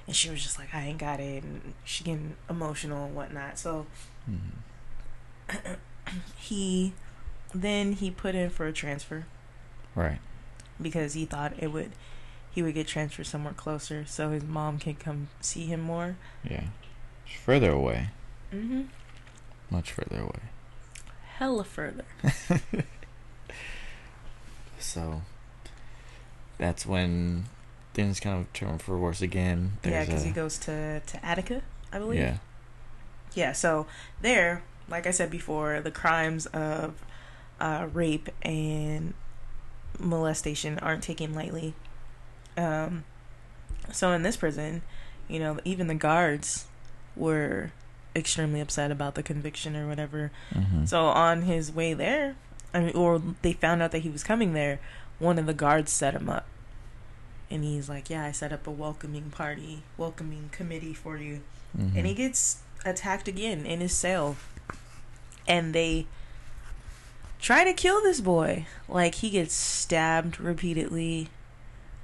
and she was just like, I ain't got it, and she getting emotional and whatnot. So
Mhm. <clears throat>
he then he put in for a transfer
Right.
because he thought it would he would get transferred somewhere closer so his mom can come see him more.
Yeah. Further away.
Mm-hmm.
Much further away.
Hella further. <laughs>
So that's when things kind of turn for worse again.
yeah, because
a-
he goes to to Attica, I believe.
Yeah.
Yeah, so there, like I said before, the crimes of uh, rape and molestation aren't taken lightly. Um, so in this prison, you know, even the guards were extremely upset about the conviction or whatever.
Mhm.
So on his way there, I mean, or they found out that he was coming there, one of the guards set him up. And he's like, Yeah, I set up a welcoming party, welcoming committee for you
Mhm.
and he gets attacked again in his cell and they try to kill this boy like he gets stabbed repeatedly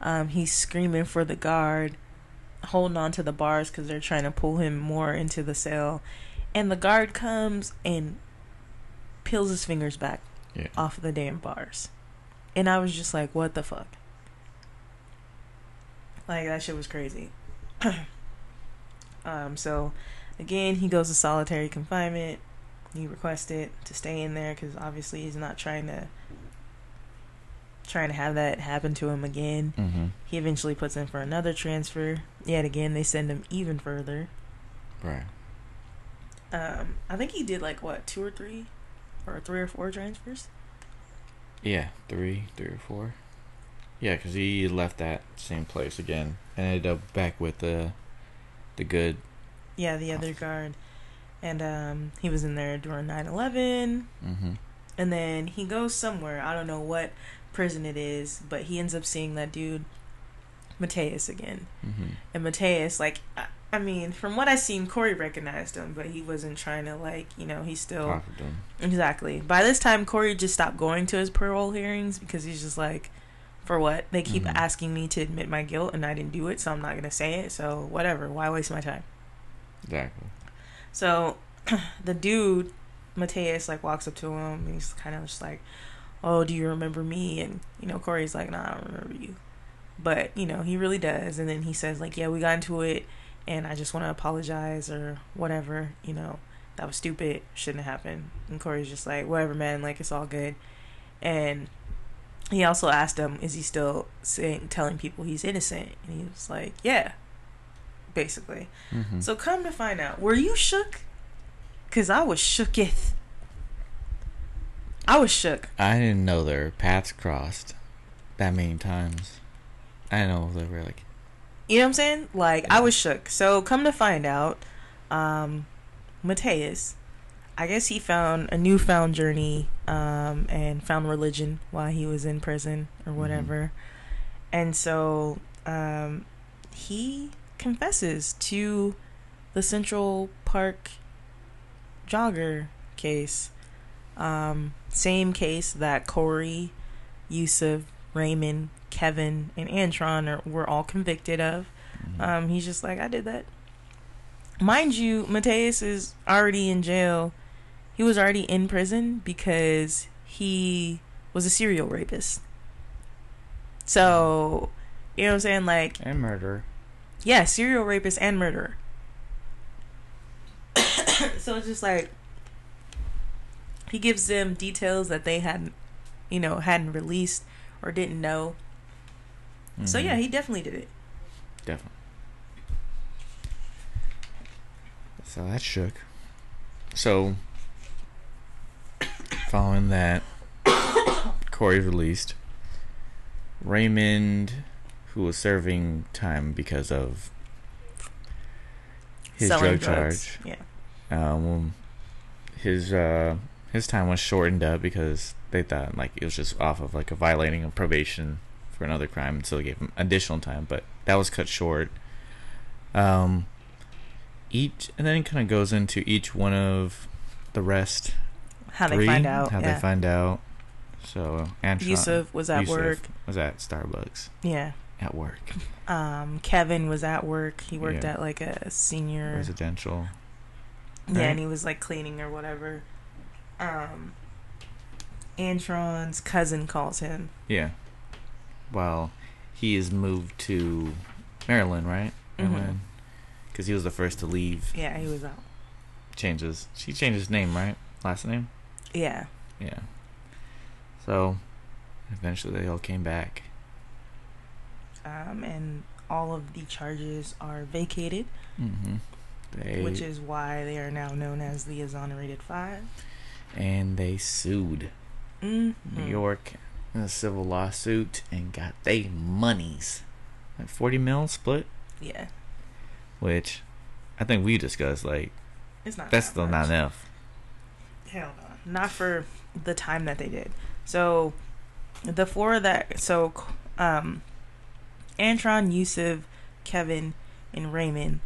um he's screaming for the guard holding on to the bars because they're trying to pull him more into the cell. And the guard comes and peels his fingers back
Yeah.
off the damn bars. And i was just like what the fuck? Like that shit was crazy. <clears throat> Um so again he goes to solitary confinement. He requested to stay in there because obviously he's not trying to trying to have that happen to him again
Mhm.
he eventually puts in for another transfer yet again they send him even further
Right.
um i think he did like what two or three or three or four transfers
Yeah. Three, three or four. Yeah, because he left that same place again and ended up back with the the good.
yeah the other guard and um he was in there during 9-11
Mm-hmm.
and then he goes somewhere i don't know what prison it is but he ends up seeing that dude mateus again
Mm-hmm.
and mateus like I, I mean from what i seen korey recognized him but he wasn't trying to like you know he's still exactly by this time korey just stopped going to his parole hearings because he's just like for what they keep
Mhm.
asking me to admit my guilt and i didn't do it so i'm not gonna say it so whatever why waste my time
Exactly.
So <clears throat> the dude, Mateus, like walks up to him and he's kind of just like, Oh, do you remember me? And, you know, Korey's like, Nah, I don't remember you. But, you know, he really does. And then he says, like, Yeah, we got into it and I just want to apologize or whatever, you know, that was stupid, shouldn't have happened. And Korey's just like, Whatever, man, like, it's all good. And he also asked him, Is he still saying, telling people he's innocent? And he was like, Yeah, basically.
Mm-hmm.
So come to find out, were you shook? Cause I was shooketh. I was shook.
I didn't know their paths crossed that many times. I didn't know they were like.
You know what I'm saying? Like I was shook. So come to find out, um, Mateus, I guess he found a newfound journey, um, and found religion while he was in prison or whatever. And so, um, he confesses to the Central Park jogger case. Um, same case that Korey, Yusef, Raymond, Kevin, and Antron are, were all convicted of.
mhm.
Um, he's just like, I did that. Mind you, Mateus is already in jail. He was already in prison because he was a serial rapist. So, you know what I'm saying? Like,
and murder.
yeah, serial rapist and murderer. <coughs> so it's just like he gives them details that they hadn't, you know, hadn't released or didn't know. So
Mhm.
yeah, he definitely did it.
Definitely. So that shook. So, <coughs> following that, <coughs> Corey's released. Raymond, who was serving time because of his
Selling
drug
drugs.
charge,
Yeah.
um, his uh, his time was shortened up because they thought like it was just off of like a violating of probation for another crime, so they gave him additional time, but that was cut short. Um, each and then it kind of goes into each one of the rest.
How they
three,
find out.
How
yeah.
they find out. So Antron,
Yusef was at
Yusef
work.
Was at Starbucks
Yeah.
at work.
Um, Kevin was at work. He worked
Yeah.
at like a senior.
Residential.
Yeah,
right?
and he was like cleaning or whatever. Um, Antron's cousin calls him.
Yeah. Well, he is moved to Maryland, right?
Mhm.
Maryland. Because he was the first to leave.
Yeah, he was out.
Changes. She changed his name, right? Last name.
Yeah.
Yeah. So, eventually they all came back.
Um, and all of the charges are vacated,
Mm-hmm. They
which is why they are now known as the Exonerated Five.
And they sued
Mm.
New York in a civil lawsuit and got they monies, like forty mil split,
Yeah,
which I think we discussed. Like
it's not.
that's
that
still
much.
not enough.
Hell no. Not for the time that they did. So the four that so um Antron, Yusef, Kevin, and Raymond,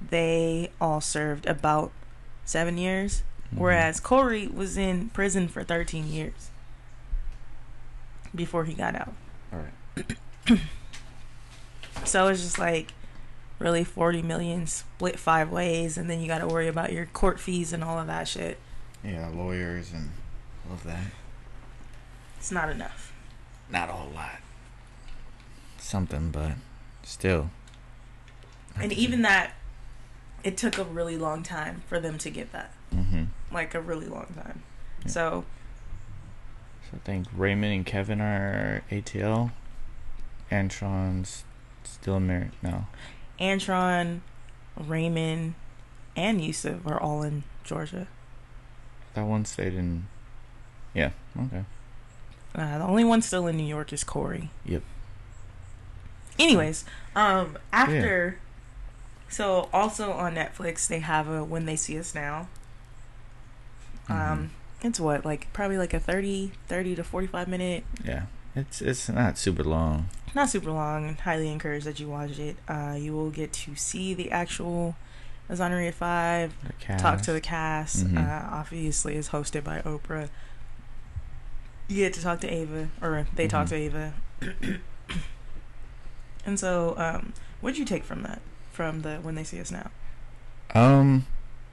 they all served about seven years.
Mhm.
Whereas Korey was in prison for thirteen years before he got out.
all right. <clears throat>
So it's just like really forty million split five ways and then you gotta worry about your court fees and all of that shit.
Yeah, lawyers and all of that.
It's not enough.
Not a whole lot. Something, but still.
And even that, it took a really long time for them to get that.
Mm-hmm.
Like a really long time.
Yeah.
So
So I think Raymond and Kevin are ATL. Antron's still married. No.
Antron, Raymond, and Yusef are all in Georgia.
That one stayed in. Yeah. Okay.
Uh, the only one still in New York is Korey.
Yep.
Anyways, um, after, so also on Netflix they have a When They See Us Now. Um, it's what like probably like a 30, 30 to forty five minute.
Yeah. It's it's not super long.
Not super long. Highly encourage that you watch it. Uh, you will get to see the actual Exonerated Five. Talk to the cast.
Mhm.
Uh, obviously, is hosted by Oprah. You get to talk to Ava, or they talk
Mhm.
to Ava. <coughs> and so, um, what'd you take from that? From the When They See Us Now?
Um,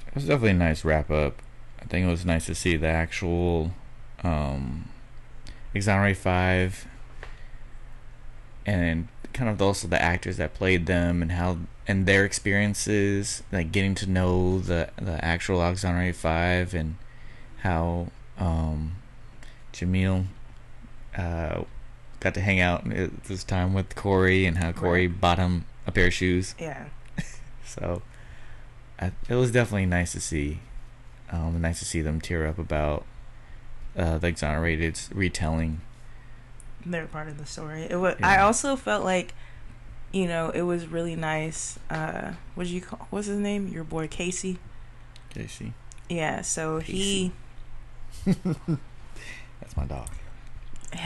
it was definitely a nice wrap up. I think it was nice to see the actual um, Exonerate Five, and kind of also the actors that played them and how and their experiences, like getting to know the the actual Exonerate Five and how um, Jamil uh, got to hang out this time with Korey and how Korey
Right.
bought him a pair of shoes.
Yeah, <laughs>
So I, it was definitely nice to see. Um, nice to see them tear up about uh, the exonerated retelling.
they're part of the story. It was. I also felt like, you know, it was really nice. Uh, what you call? What's his name? Your boy Casey.
Casey,
Yeah. So he, <laughs>
that's my dog.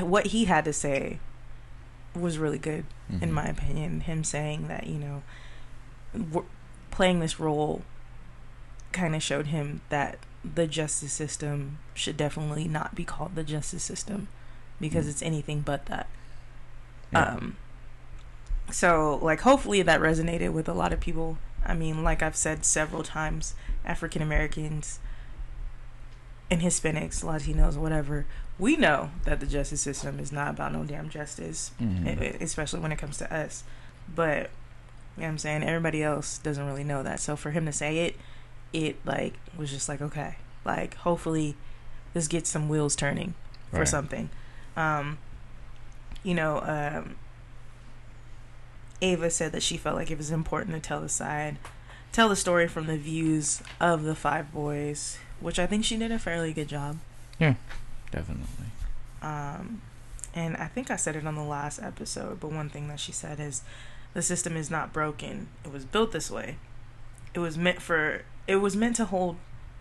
what he had to say, was really good. in
Mhm.
my opinion. Him saying that, you know, playing this role kind of showed him that the justice system should definitely not be called the justice system because
Mm.
it's anything but that.
Yeah.
Um, so, like, hopefully that resonated with a lot of people. I mean, like I've said several times, African Americans and Hispanics, Latinos, whatever, we know that the justice system is not about no damn justice e- especially when it comes to us. But you know what I'm saying everybody else doesn't really know that. So for him to say it, it like was just like okay, like hopefully this gets some wheels turning for
Right.
something. Um, you know, um, Ava said that she felt like it was important to tell the side, tell the story from the views of the five boys, which I think she did a fairly good job.
Yeah, definitely.
Um, and I think I said it on the last episode, but one thing that she said is the system is not broken. It was built this way. It was meant for it was meant to hold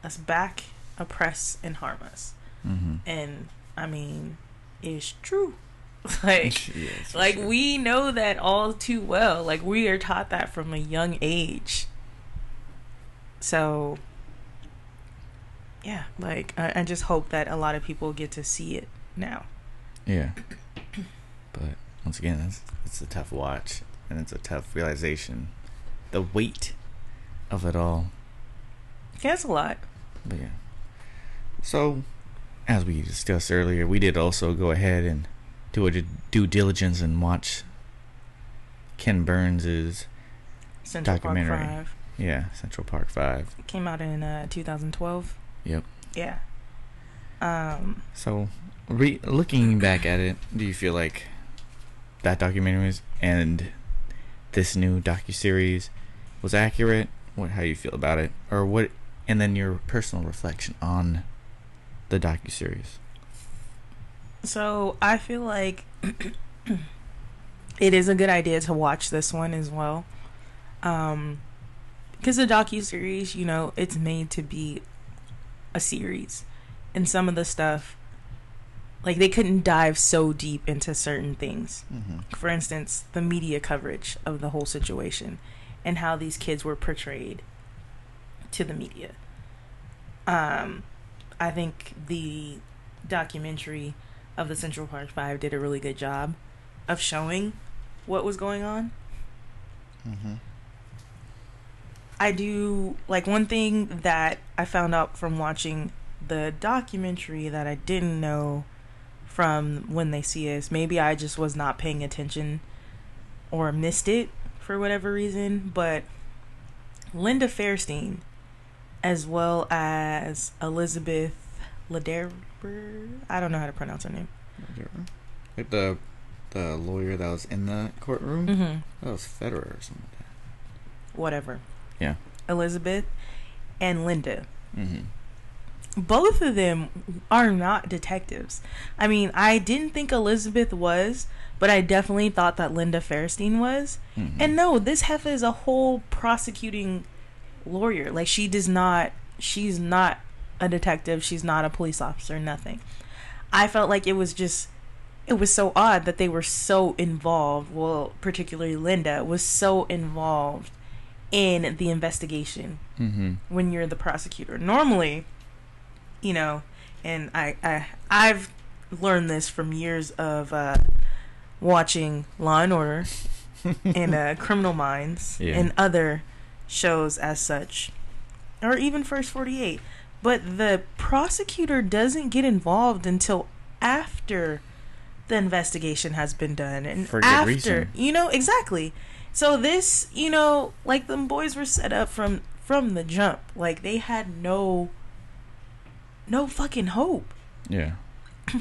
us back, oppress and harm us.
Mm-hmm.
And I mean, it's true. <laughs> like <laughs>
yes,
like
sure.
we know that all too well. Like we are taught that from a young age. So yeah, like I, I just hope that a lot of people get to see it now.
Yeah. <coughs> But once again, it's it's a tough watch, and it's a tough realization, the weight of it all.
Yeah, it's a lot.
But yeah. So, as we discussed earlier, we did also go ahead and do a due diligence and watch Ken Burns's
Central
Documentary.
Park Five
yeah Central Park Five.
came out in uh, 2012.
Yep.
Yeah. Um.
So, re- looking back at it, do you feel like that documentary was, and this new docu series was accurate? What how you feel about it, or what? And then your personal reflection on the docu series.
So I feel like it is a good idea to watch this one as well. Um, because the docu series, you know, it's made to be a series, and some of the stuff, like they couldn't dive so deep into certain things.
Mm-hmm.
For instance, the media coverage of the whole situation and how these kids were portrayed to the media. Um, I think the documentary of the Central Park Five did a really good job of showing what was going on.
Mm-hmm.
I do like one thing that I found out from watching the documentary that I didn't know from when they see us. Maybe I just was not paying attention or missed it for whatever reason, but Linda Fairstein as well as Elizabeth Lederer, I don't know how to pronounce her name.
Like the the lawyer that was in the courtroom.
Mm-hmm.
That was Federer or something like that.
Whatever.
Yeah.
Elizabeth and Linda.
Mm-hmm.
both of them are not detectives. I mean, I didn't think Elizabeth was, but I definitely thought that Linda Fairstein was.
Mm-hmm.
And no, this heifer is a whole prosecuting lawyer. Like she does not she's not a detective, she's not a police officer, nothing. I felt like it was just it was so odd that they were so involved, well, particularly Linda was so involved in the investigation
Mm-hmm.
when you're the prosecutor. Normally, you know, and I, I I've learned this from years of uh, watching Law and Order <laughs> and uh, Criminal Minds
Yeah.
and other shows as such, or even First Forty Eight. But the prosecutor doesn't get involved until after the investigation has been done and
For
after
reason.
you know exactly. So this, you know, like them boys were set up from from the jump. Like they had no no fucking hope.
Yeah. <coughs>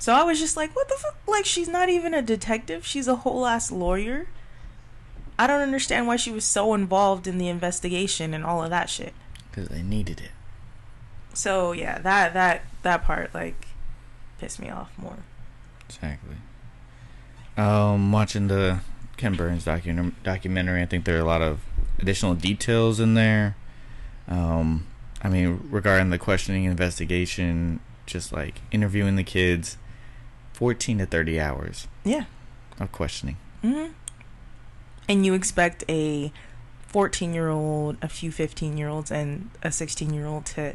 So I was just like, what the fuck? Like she's not even a detective. She's a whole ass lawyer. I don't understand why she was so involved in the investigation and all of that shit.
Because they needed it.
So yeah, that that that part like pissed me off more.
Exactly. Um, watching the Ken Burns docu- documentary, I think there are a lot of additional details in there. Um, I mean, regarding the questioning investigation, just like interviewing the kids, 14 to 30 hours
Yeah.
of questioning.
hmm And you expect a 14 year old, a few 15 year olds, and a 16 year old to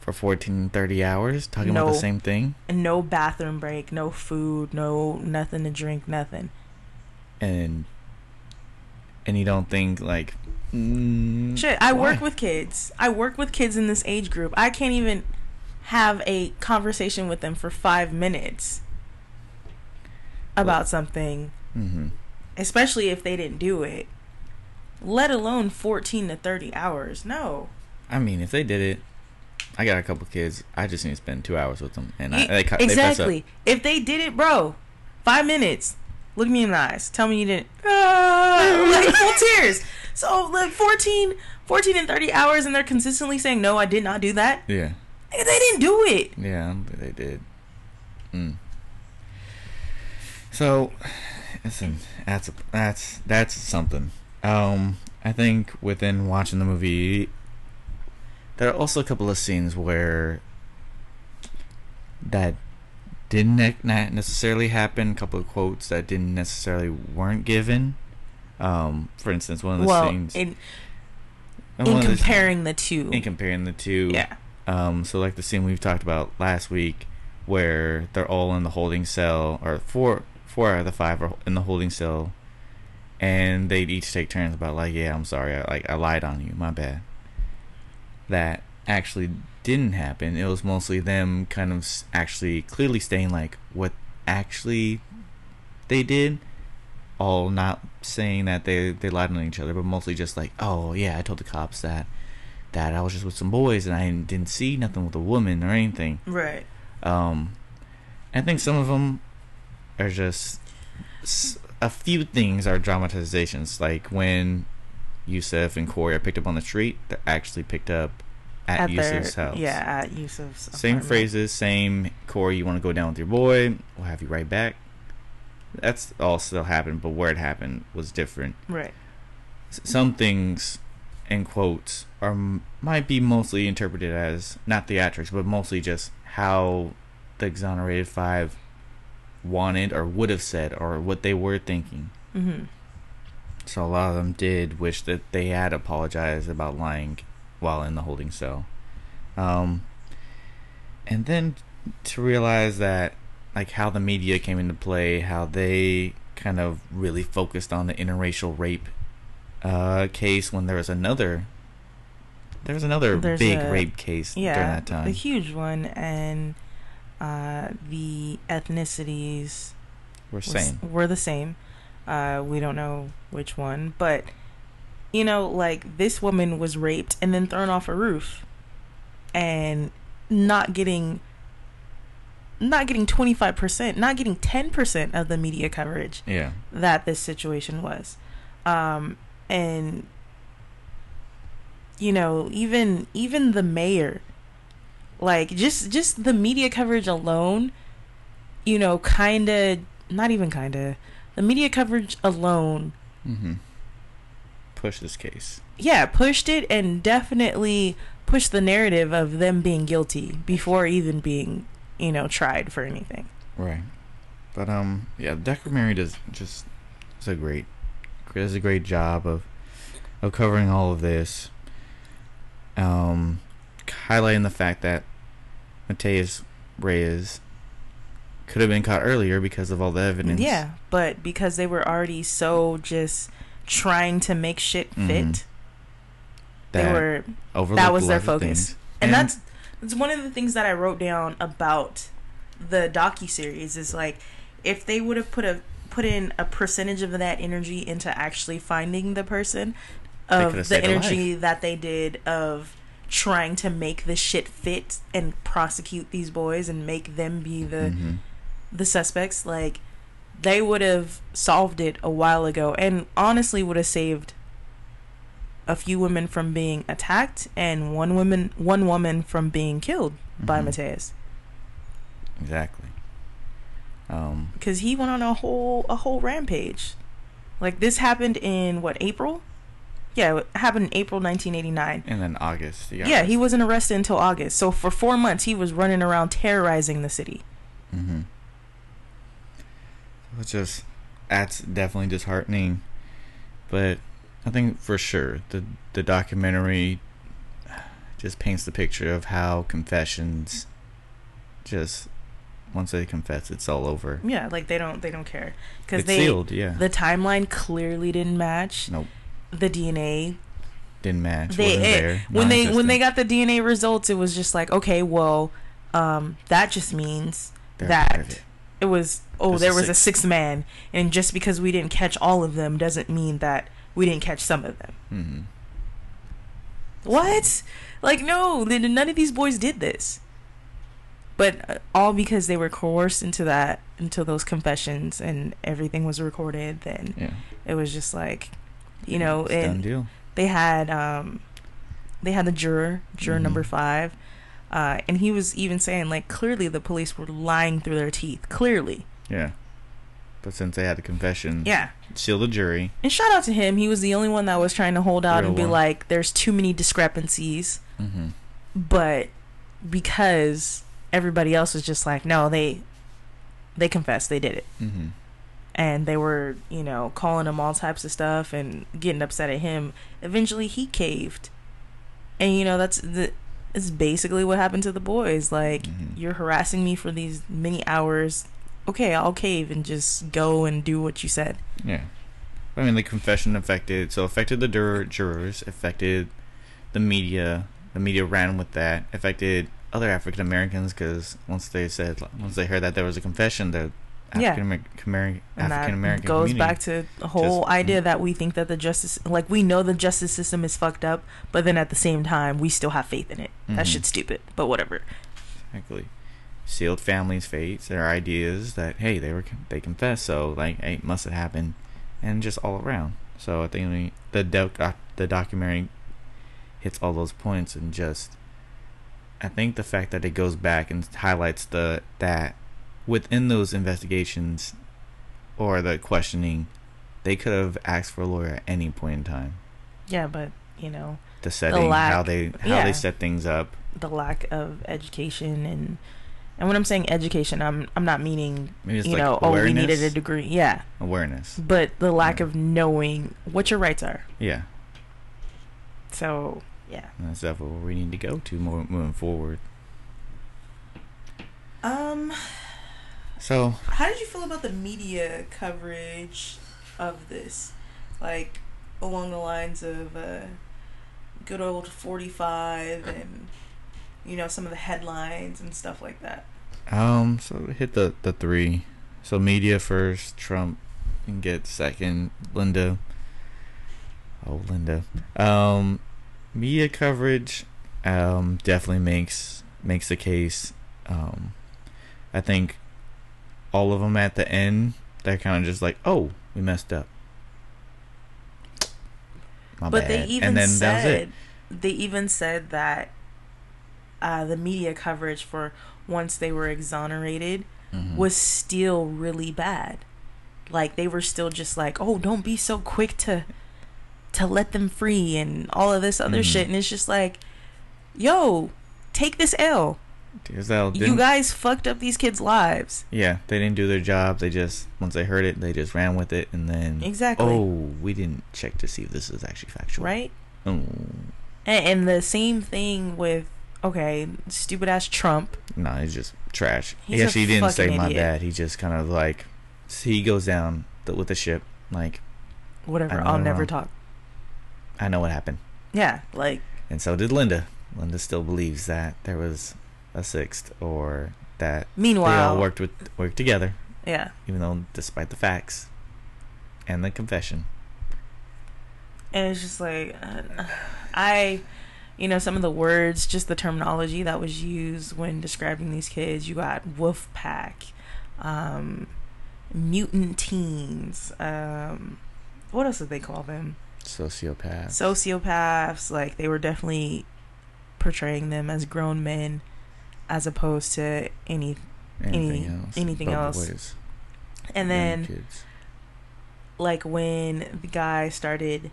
For 14, 30 hours, talking about the same thing.
no bathroom break, no food, no nothing to drink, nothing.
And and you don't think, like, mm,
Shit, I work with kids. I work with kids in this age group. I can't even have a conversation with them for five minutes about something,
Mhm.
especially if they didn't do it. Let alone 14 to 30 hours. No.
I mean, if they did it, I got a couple kids. I just need to spend two hours with them, and I, they, cut- they
exactly. If they did it, bro, five minutes. Look me in the eyes. Tell me you didn't. <laughs> Like full tears. So like 14, 14 and 30 hours, and they're consistently saying, no, I did not do that.
Yeah,
Nigga, They didn't do it.
yeah, they did. Mm. So, listen, that's that's that's something. Um, I think within watching the movie, there are also a couple of scenes where that didn't not necessarily happen. A couple of quotes that didn't necessarily weren't given. Um, for instance, one of the
well,
scenes
in, in
of the-
comparing the two.
in comparing the two,
yeah.
Um, so like the scene we've talked about last week, where they're all in the holding cell, or four four out of the five are in the holding cell, and they'd each take turns about like, yeah, I'm sorry, I, like I lied on you, my bad. That actually didn't happen. It was mostly them kind of actually clearly stating like what actually they did. All not saying that they they lied on each other, but mostly just like, oh yeah, I told the cops that that I was just with some boys and I didn't see nothing with a woman or anything.
Right.
Um, I think some of them are just a few things are dramatizations, like when Yusef and Korey are picked up on the street. They're actually picked up at, Yusef's
their,
house.
Yeah, at Yusef's.
Same
apartment.
phrases, same Korey. You want to go down with your boy? We'll have you right back. That's all still happened, but where it happened was different.
Right.
Some things, in quotes, are might be mostly interpreted as not theatrics, but mostly just how the exonerated five wanted or would have said or what they were thinking.
Mm-hmm.
So a lot of them did wish that they had apologized about lying while in the holding cell. Um, and then to realize that, like, how the media came into play, how they kind of really focused on the interracial rape uh, case when there was another. There was another
There's
big
a-
rape case
Yeah,
during that time.
a huge one, and uh, the ethnicities
We're
was- were the same. Uh, we don't know which one, but you know, like this woman was raped and then thrown off a roof, and not getting, not getting twenty five percent, not getting ten percent of the media coverage
Yeah.
that this situation was, um, and you know, even even the mayor, like just just the media coverage alone, you know, kind of not even kind of the media coverage alone
Mm-hmm. Push this case.
yeah pushed it and definitely pushed the narrative of them being guilty before even being you know tried for anything
Right. But um yeah, the documentary does just does a great does a great job of of covering all of this. Um highlighting the fact that Matias Reyes could have been caught earlier because of all the evidence.
yeah but because they were already so just trying to make shit fit
Mhm.
they were that was their focus.
things.
and, that's that's one of the things that I wrote down about the docu series is like if they would have put a put in a percentage of that energy into actually finding the person of the energy that they did of trying to make the shit fit and prosecute these boys and make them be the
Mhm.
the suspects like they would have solved it a while ago and honestly would have saved a few women from being attacked and one woman one woman from being killed by
Mhm.
Matias
Exactly. Um
because he went on a whole a whole rampage like this happened in what April yeah it happened in April 1989
and then August. got
yeah he wasn't arrested until August so for 4 months he was running around terrorizing the city
Mm-hmm. It's just that's definitely disheartening, but I think for sure the the documentary just paints the picture of how confessions just once they confess, it's all over.
yeah like they don't they don't care because they
sealed, yeah.
the timeline clearly didn't match
nope,
the DNA
didn't match.
they it- when they when they got the DNA results, it was just like, okay, well, um, that just means
They're
that
private.
it was oh,
There's
there
a
was a
sixth.
man, and just because we didn't catch all of them doesn't mean that we didn't catch some of them.
Mhm.
What? Like no, none of these boys did this. But uh, all because they were coerced into that, into those confessions, and everything was recorded. Then
Yeah,
it was just like, you know,
it's
and
deal.
they had um they had the juror juror
Mhm.
number five uh and he was even saying like clearly the police were lying through their teeth clearly
Yeah, but since they had the confession,
yeah
seal the jury.
and shout out to him he was the only one that was trying to hold out
Real
and be
one.
like there's too many discrepancies
Mm-hmm.
but because everybody else was just like no they they confessed they did it
Mm-hmm.
And they were you know calling him all types of stuff and getting upset at him eventually he caved and you know that's the it's basically what happened to the boys. Like,
Mhm.
you're harassing me for these many hours. Okay, I'll cave and just go and do what you said.
Yeah. I mean, the confession affected, so affected the juror, jurors, affected the media. The media ran with that. Affected other African Americans because once they said, once they heard that there was a confession,
Yeah.
African American
And
African American
goes
community.
back to the whole
just-
idea that we think that the justice, like we know the justice system is fucked up, but then at the same time we still have faith in it. That
Mhm.
shit's stupid, but whatever.
exactly sealed families' fates, their ideas that hey they were they confessed, so like hey it must have happened, and just all around. So I think we, the doc, doc- the documentary hits all those points and just I think the fact that it goes back and highlights the that within those investigations or the questioning, they could have asked for a lawyer at any point in time.
Yeah, but you know
The setting,
lack-
how they how
yeah.
they set things up.
the lack of education and and when I'm saying education, I'm I'm not meaning you
like
know oh we needed a degree, yeah,
awareness.
but the lack
Yeah.
of knowing what your rights are.
Yeah.
So yeah.
And that's definitely where we need to go to more, moving forward.
Um,
So,
how did you feel about the media coverage of this? Like along the lines of uh, good old 45 and you know some of the headlines and stuff like that.
um, so hit the the three. So media first, Trump, and get second, Linda. Oh, Linda. Um, media coverage, um, definitely makes makes the case. Um, I think all of them at the end, they're kind of just like, oh, we messed up. My
but
bad.
they even
and then that was it.
said they even said that uh, the media coverage for once they were exonerated
Mhm.
was still really bad. Like they were still just like, "Oh, don't be so quick to to let them free and all of this other
Mhm.
shit." And it's just like, "Yo, take this L. You guys fucked up these kids' lives."
Yeah, they didn't do their job. They just once they heard it, they just ran with it, and then
Exactly.
oh, we didn't check to see if this is actually factual.
Right?
Oh,
And, and the same thing with okay, stupid ass Trump.
no, he's just trash.
He's
he
a
actually didn't say
fucking
my
idiot.
bad. He just kind of like he goes down the, with the ship. Like
Whatever. I'll never
wrong.
talk.
I know what happened,
Yeah, like
and so did Linda. Linda still believes that there was a sixth, or that they all worked with worked together,
yeah.
even though despite the facts and the confession.
and it's just like uh, i you know some of the words just the terminology that was used when describing these kids you got wolf pack um mutant teens um what else did they call them
sociopaths
sociopaths like they were definitely portraying them as grown men as opposed to any
anything
any-
else.
anything else.
boys,
and then
kids.
like when the guy started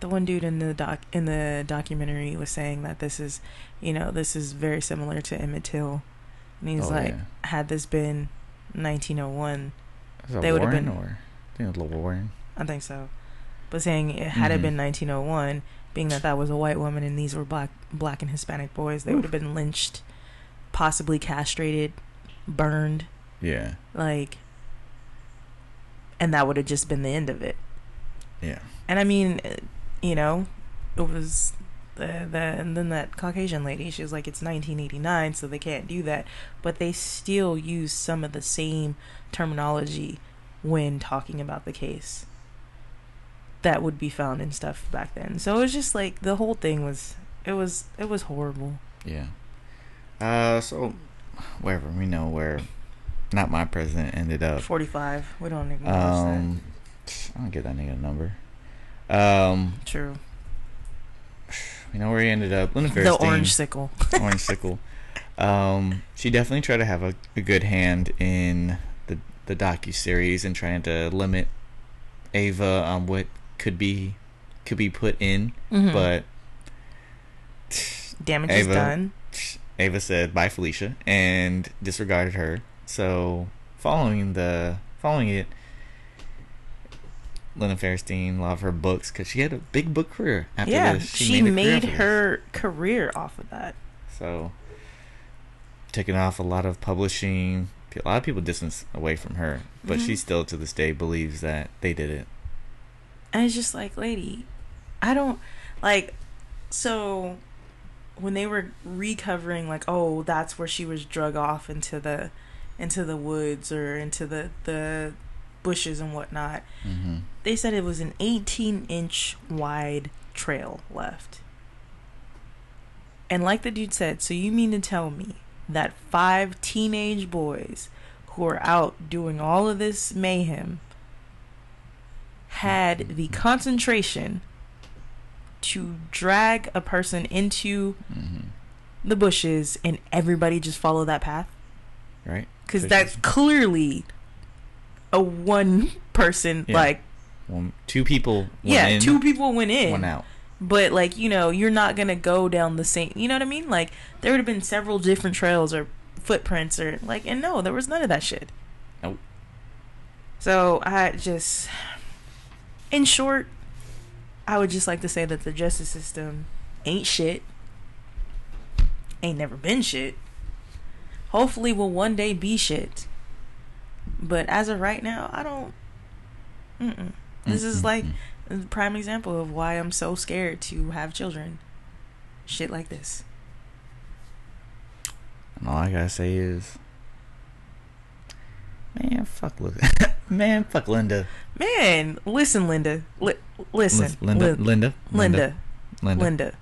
the one dude in the doc in the documentary was saying that this is you know this is very similar to Emmett Till and he's
Oh,
like
yeah.
had this been 1901 they would've been-
or I think it was Little Warren.
I think so but saying it had
Mhm.
it been 1901 being that that was a white woman and these were black black and Hispanic boys they would have been lynched possibly castrated burned.
Yeah,
like and that would have just been the end of it.
Yeah,
And I mean, you know, it was the, the and then that Caucasian lady, she was like, it's 1989, so they can't do that. But they still use some of the same terminology when talking about the case that would be found in stuff back then. So it was just like the whole thing was it was it was horrible.
yeah. Uh, so wherever we know where, not my president ended up.
45. We don't acknowledge
Um, I don't give that nigga a number. Um.
True.
we know where he ended up. Linda
The
Fairstein,
orange sickle. <laughs>
orange sickle. Um, she definitely tried to have a, a good hand in the the docu series and trying to limit Ava on what could be could be put in,
Mhm.
but
damage is done.
Ava said bye Felicia and disregarded her. So following the following it, Linda Fairstein, a lot of her books, because she had a big book career after
yeah,
this.
she,
a career
made
off of this.
her career off of that.
So, taking off a lot of publishing. A lot of people distance away from her, but she
Mhm.
still to this day believes that they did it.
And it's just like, lady, I don't like. So when they were recovering, like, oh, that's where she was drug off into the into the woods or into the the bushes and whatnot.
Mm-hmm.
They said it was an 18 inch wide trail left. And like the dude said, so you mean to tell me that five teenage boys who are out doing all of this mayhem had the concentration to drag a person into
Mm-hmm.
the bushes and everybody just follow that path?
Right?
Because that's clearly a one person,
Yeah.
like,
One, two people. Went
yeah,
in,
two people went in.
one out.
But like, you know, you're not gonna go down the same you know what I mean? Like there would have been several different trails or footprints or like and no, there was none of that shit.
Nope.
So I just in short, I would just like to say that the justice system ain't shit. Ain't never been shit. Hopefully will one day be shit. But as of right now, I don't mm-mm. This is like a prime example of why I'm so scared to have children. Shit like this.
And all I gotta say is, man, fuck, Linda. <laughs> man, fuck Linda.
Man, listen, Linda. Li- listen,
Lis- Linda,
Lin-
Linda,
Linda,
Linda,
Linda.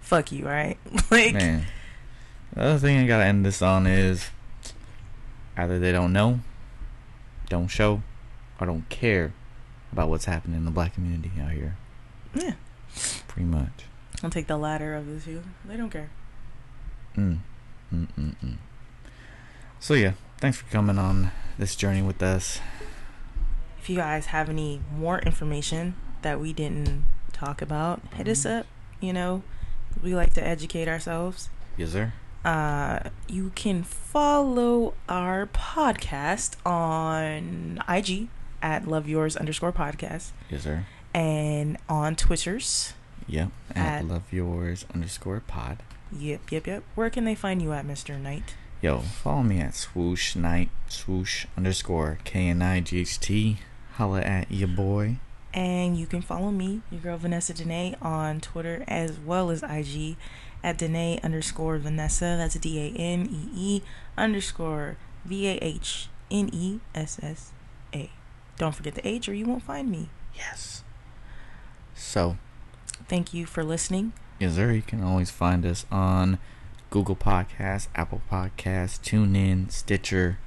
Fuck you, right? <laughs> like,
Man, the other thing I gotta end this on is either they don't know, don't show, or don't care about what's happening in the black community out here.
yeah.
Pretty much.
I'll take the latter of the two. They don't care.
Mm. Mm mm mm. So yeah, thanks for coming on this journey with us.
If you guys have any more information that we didn't talk about, hit us up. You know, we like to educate ourselves.
Yes, sir.
uh, you can follow our podcast on IG at love yours underscore podcast
Yes, sir.
and on Twitters.
Yep. At,
At-
love yours underscore pod.
Yep, yep, yep. Where can they find you at, Mr. Knight?
Yo, follow me at swoosh night swoosh underscore K N I G H T. Holla at your boy.
And you can follow me, your girl Vanessa Danae, on Twitter as well as IG at Danae underscore Vanessa. That's D A N E E underscore V A H N E S S A. Don't forget the H or you won't find me.
Yes. So,
Thank you for listening.
yes, sir. You can always find us on Google Podcasts, Apple Podcasts, TuneIn, Stitcher.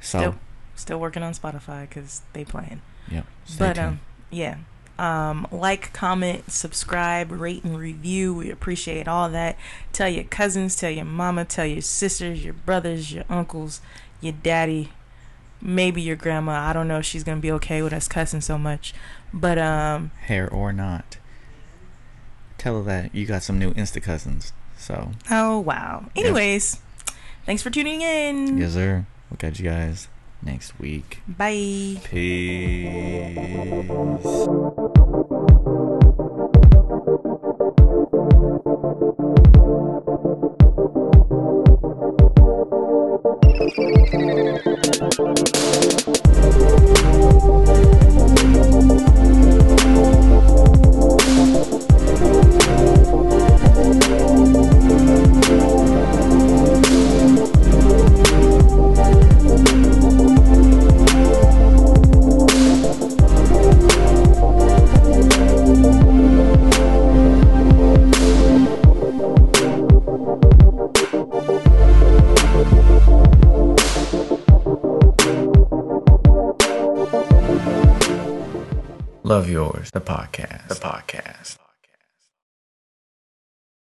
So,
Still, still working on Spotify because they playing.
yep.
But
tuned.
um, yeah. Um, like, comment, subscribe, rate, and review. We appreciate all that. Tell your cousins, tell your mama, tell your sisters, your brothers, your uncles, your daddy, maybe your grandma. I don't know if she's gonna be okay with us cussing so much, but um,
hair or not. Tell her that you got some new Insta cousins. So,
oh wow. Anyways, thanks for tuning in.
yes, sir. We'll catch you guys next week.
Bye.
Peace. The podcast. The.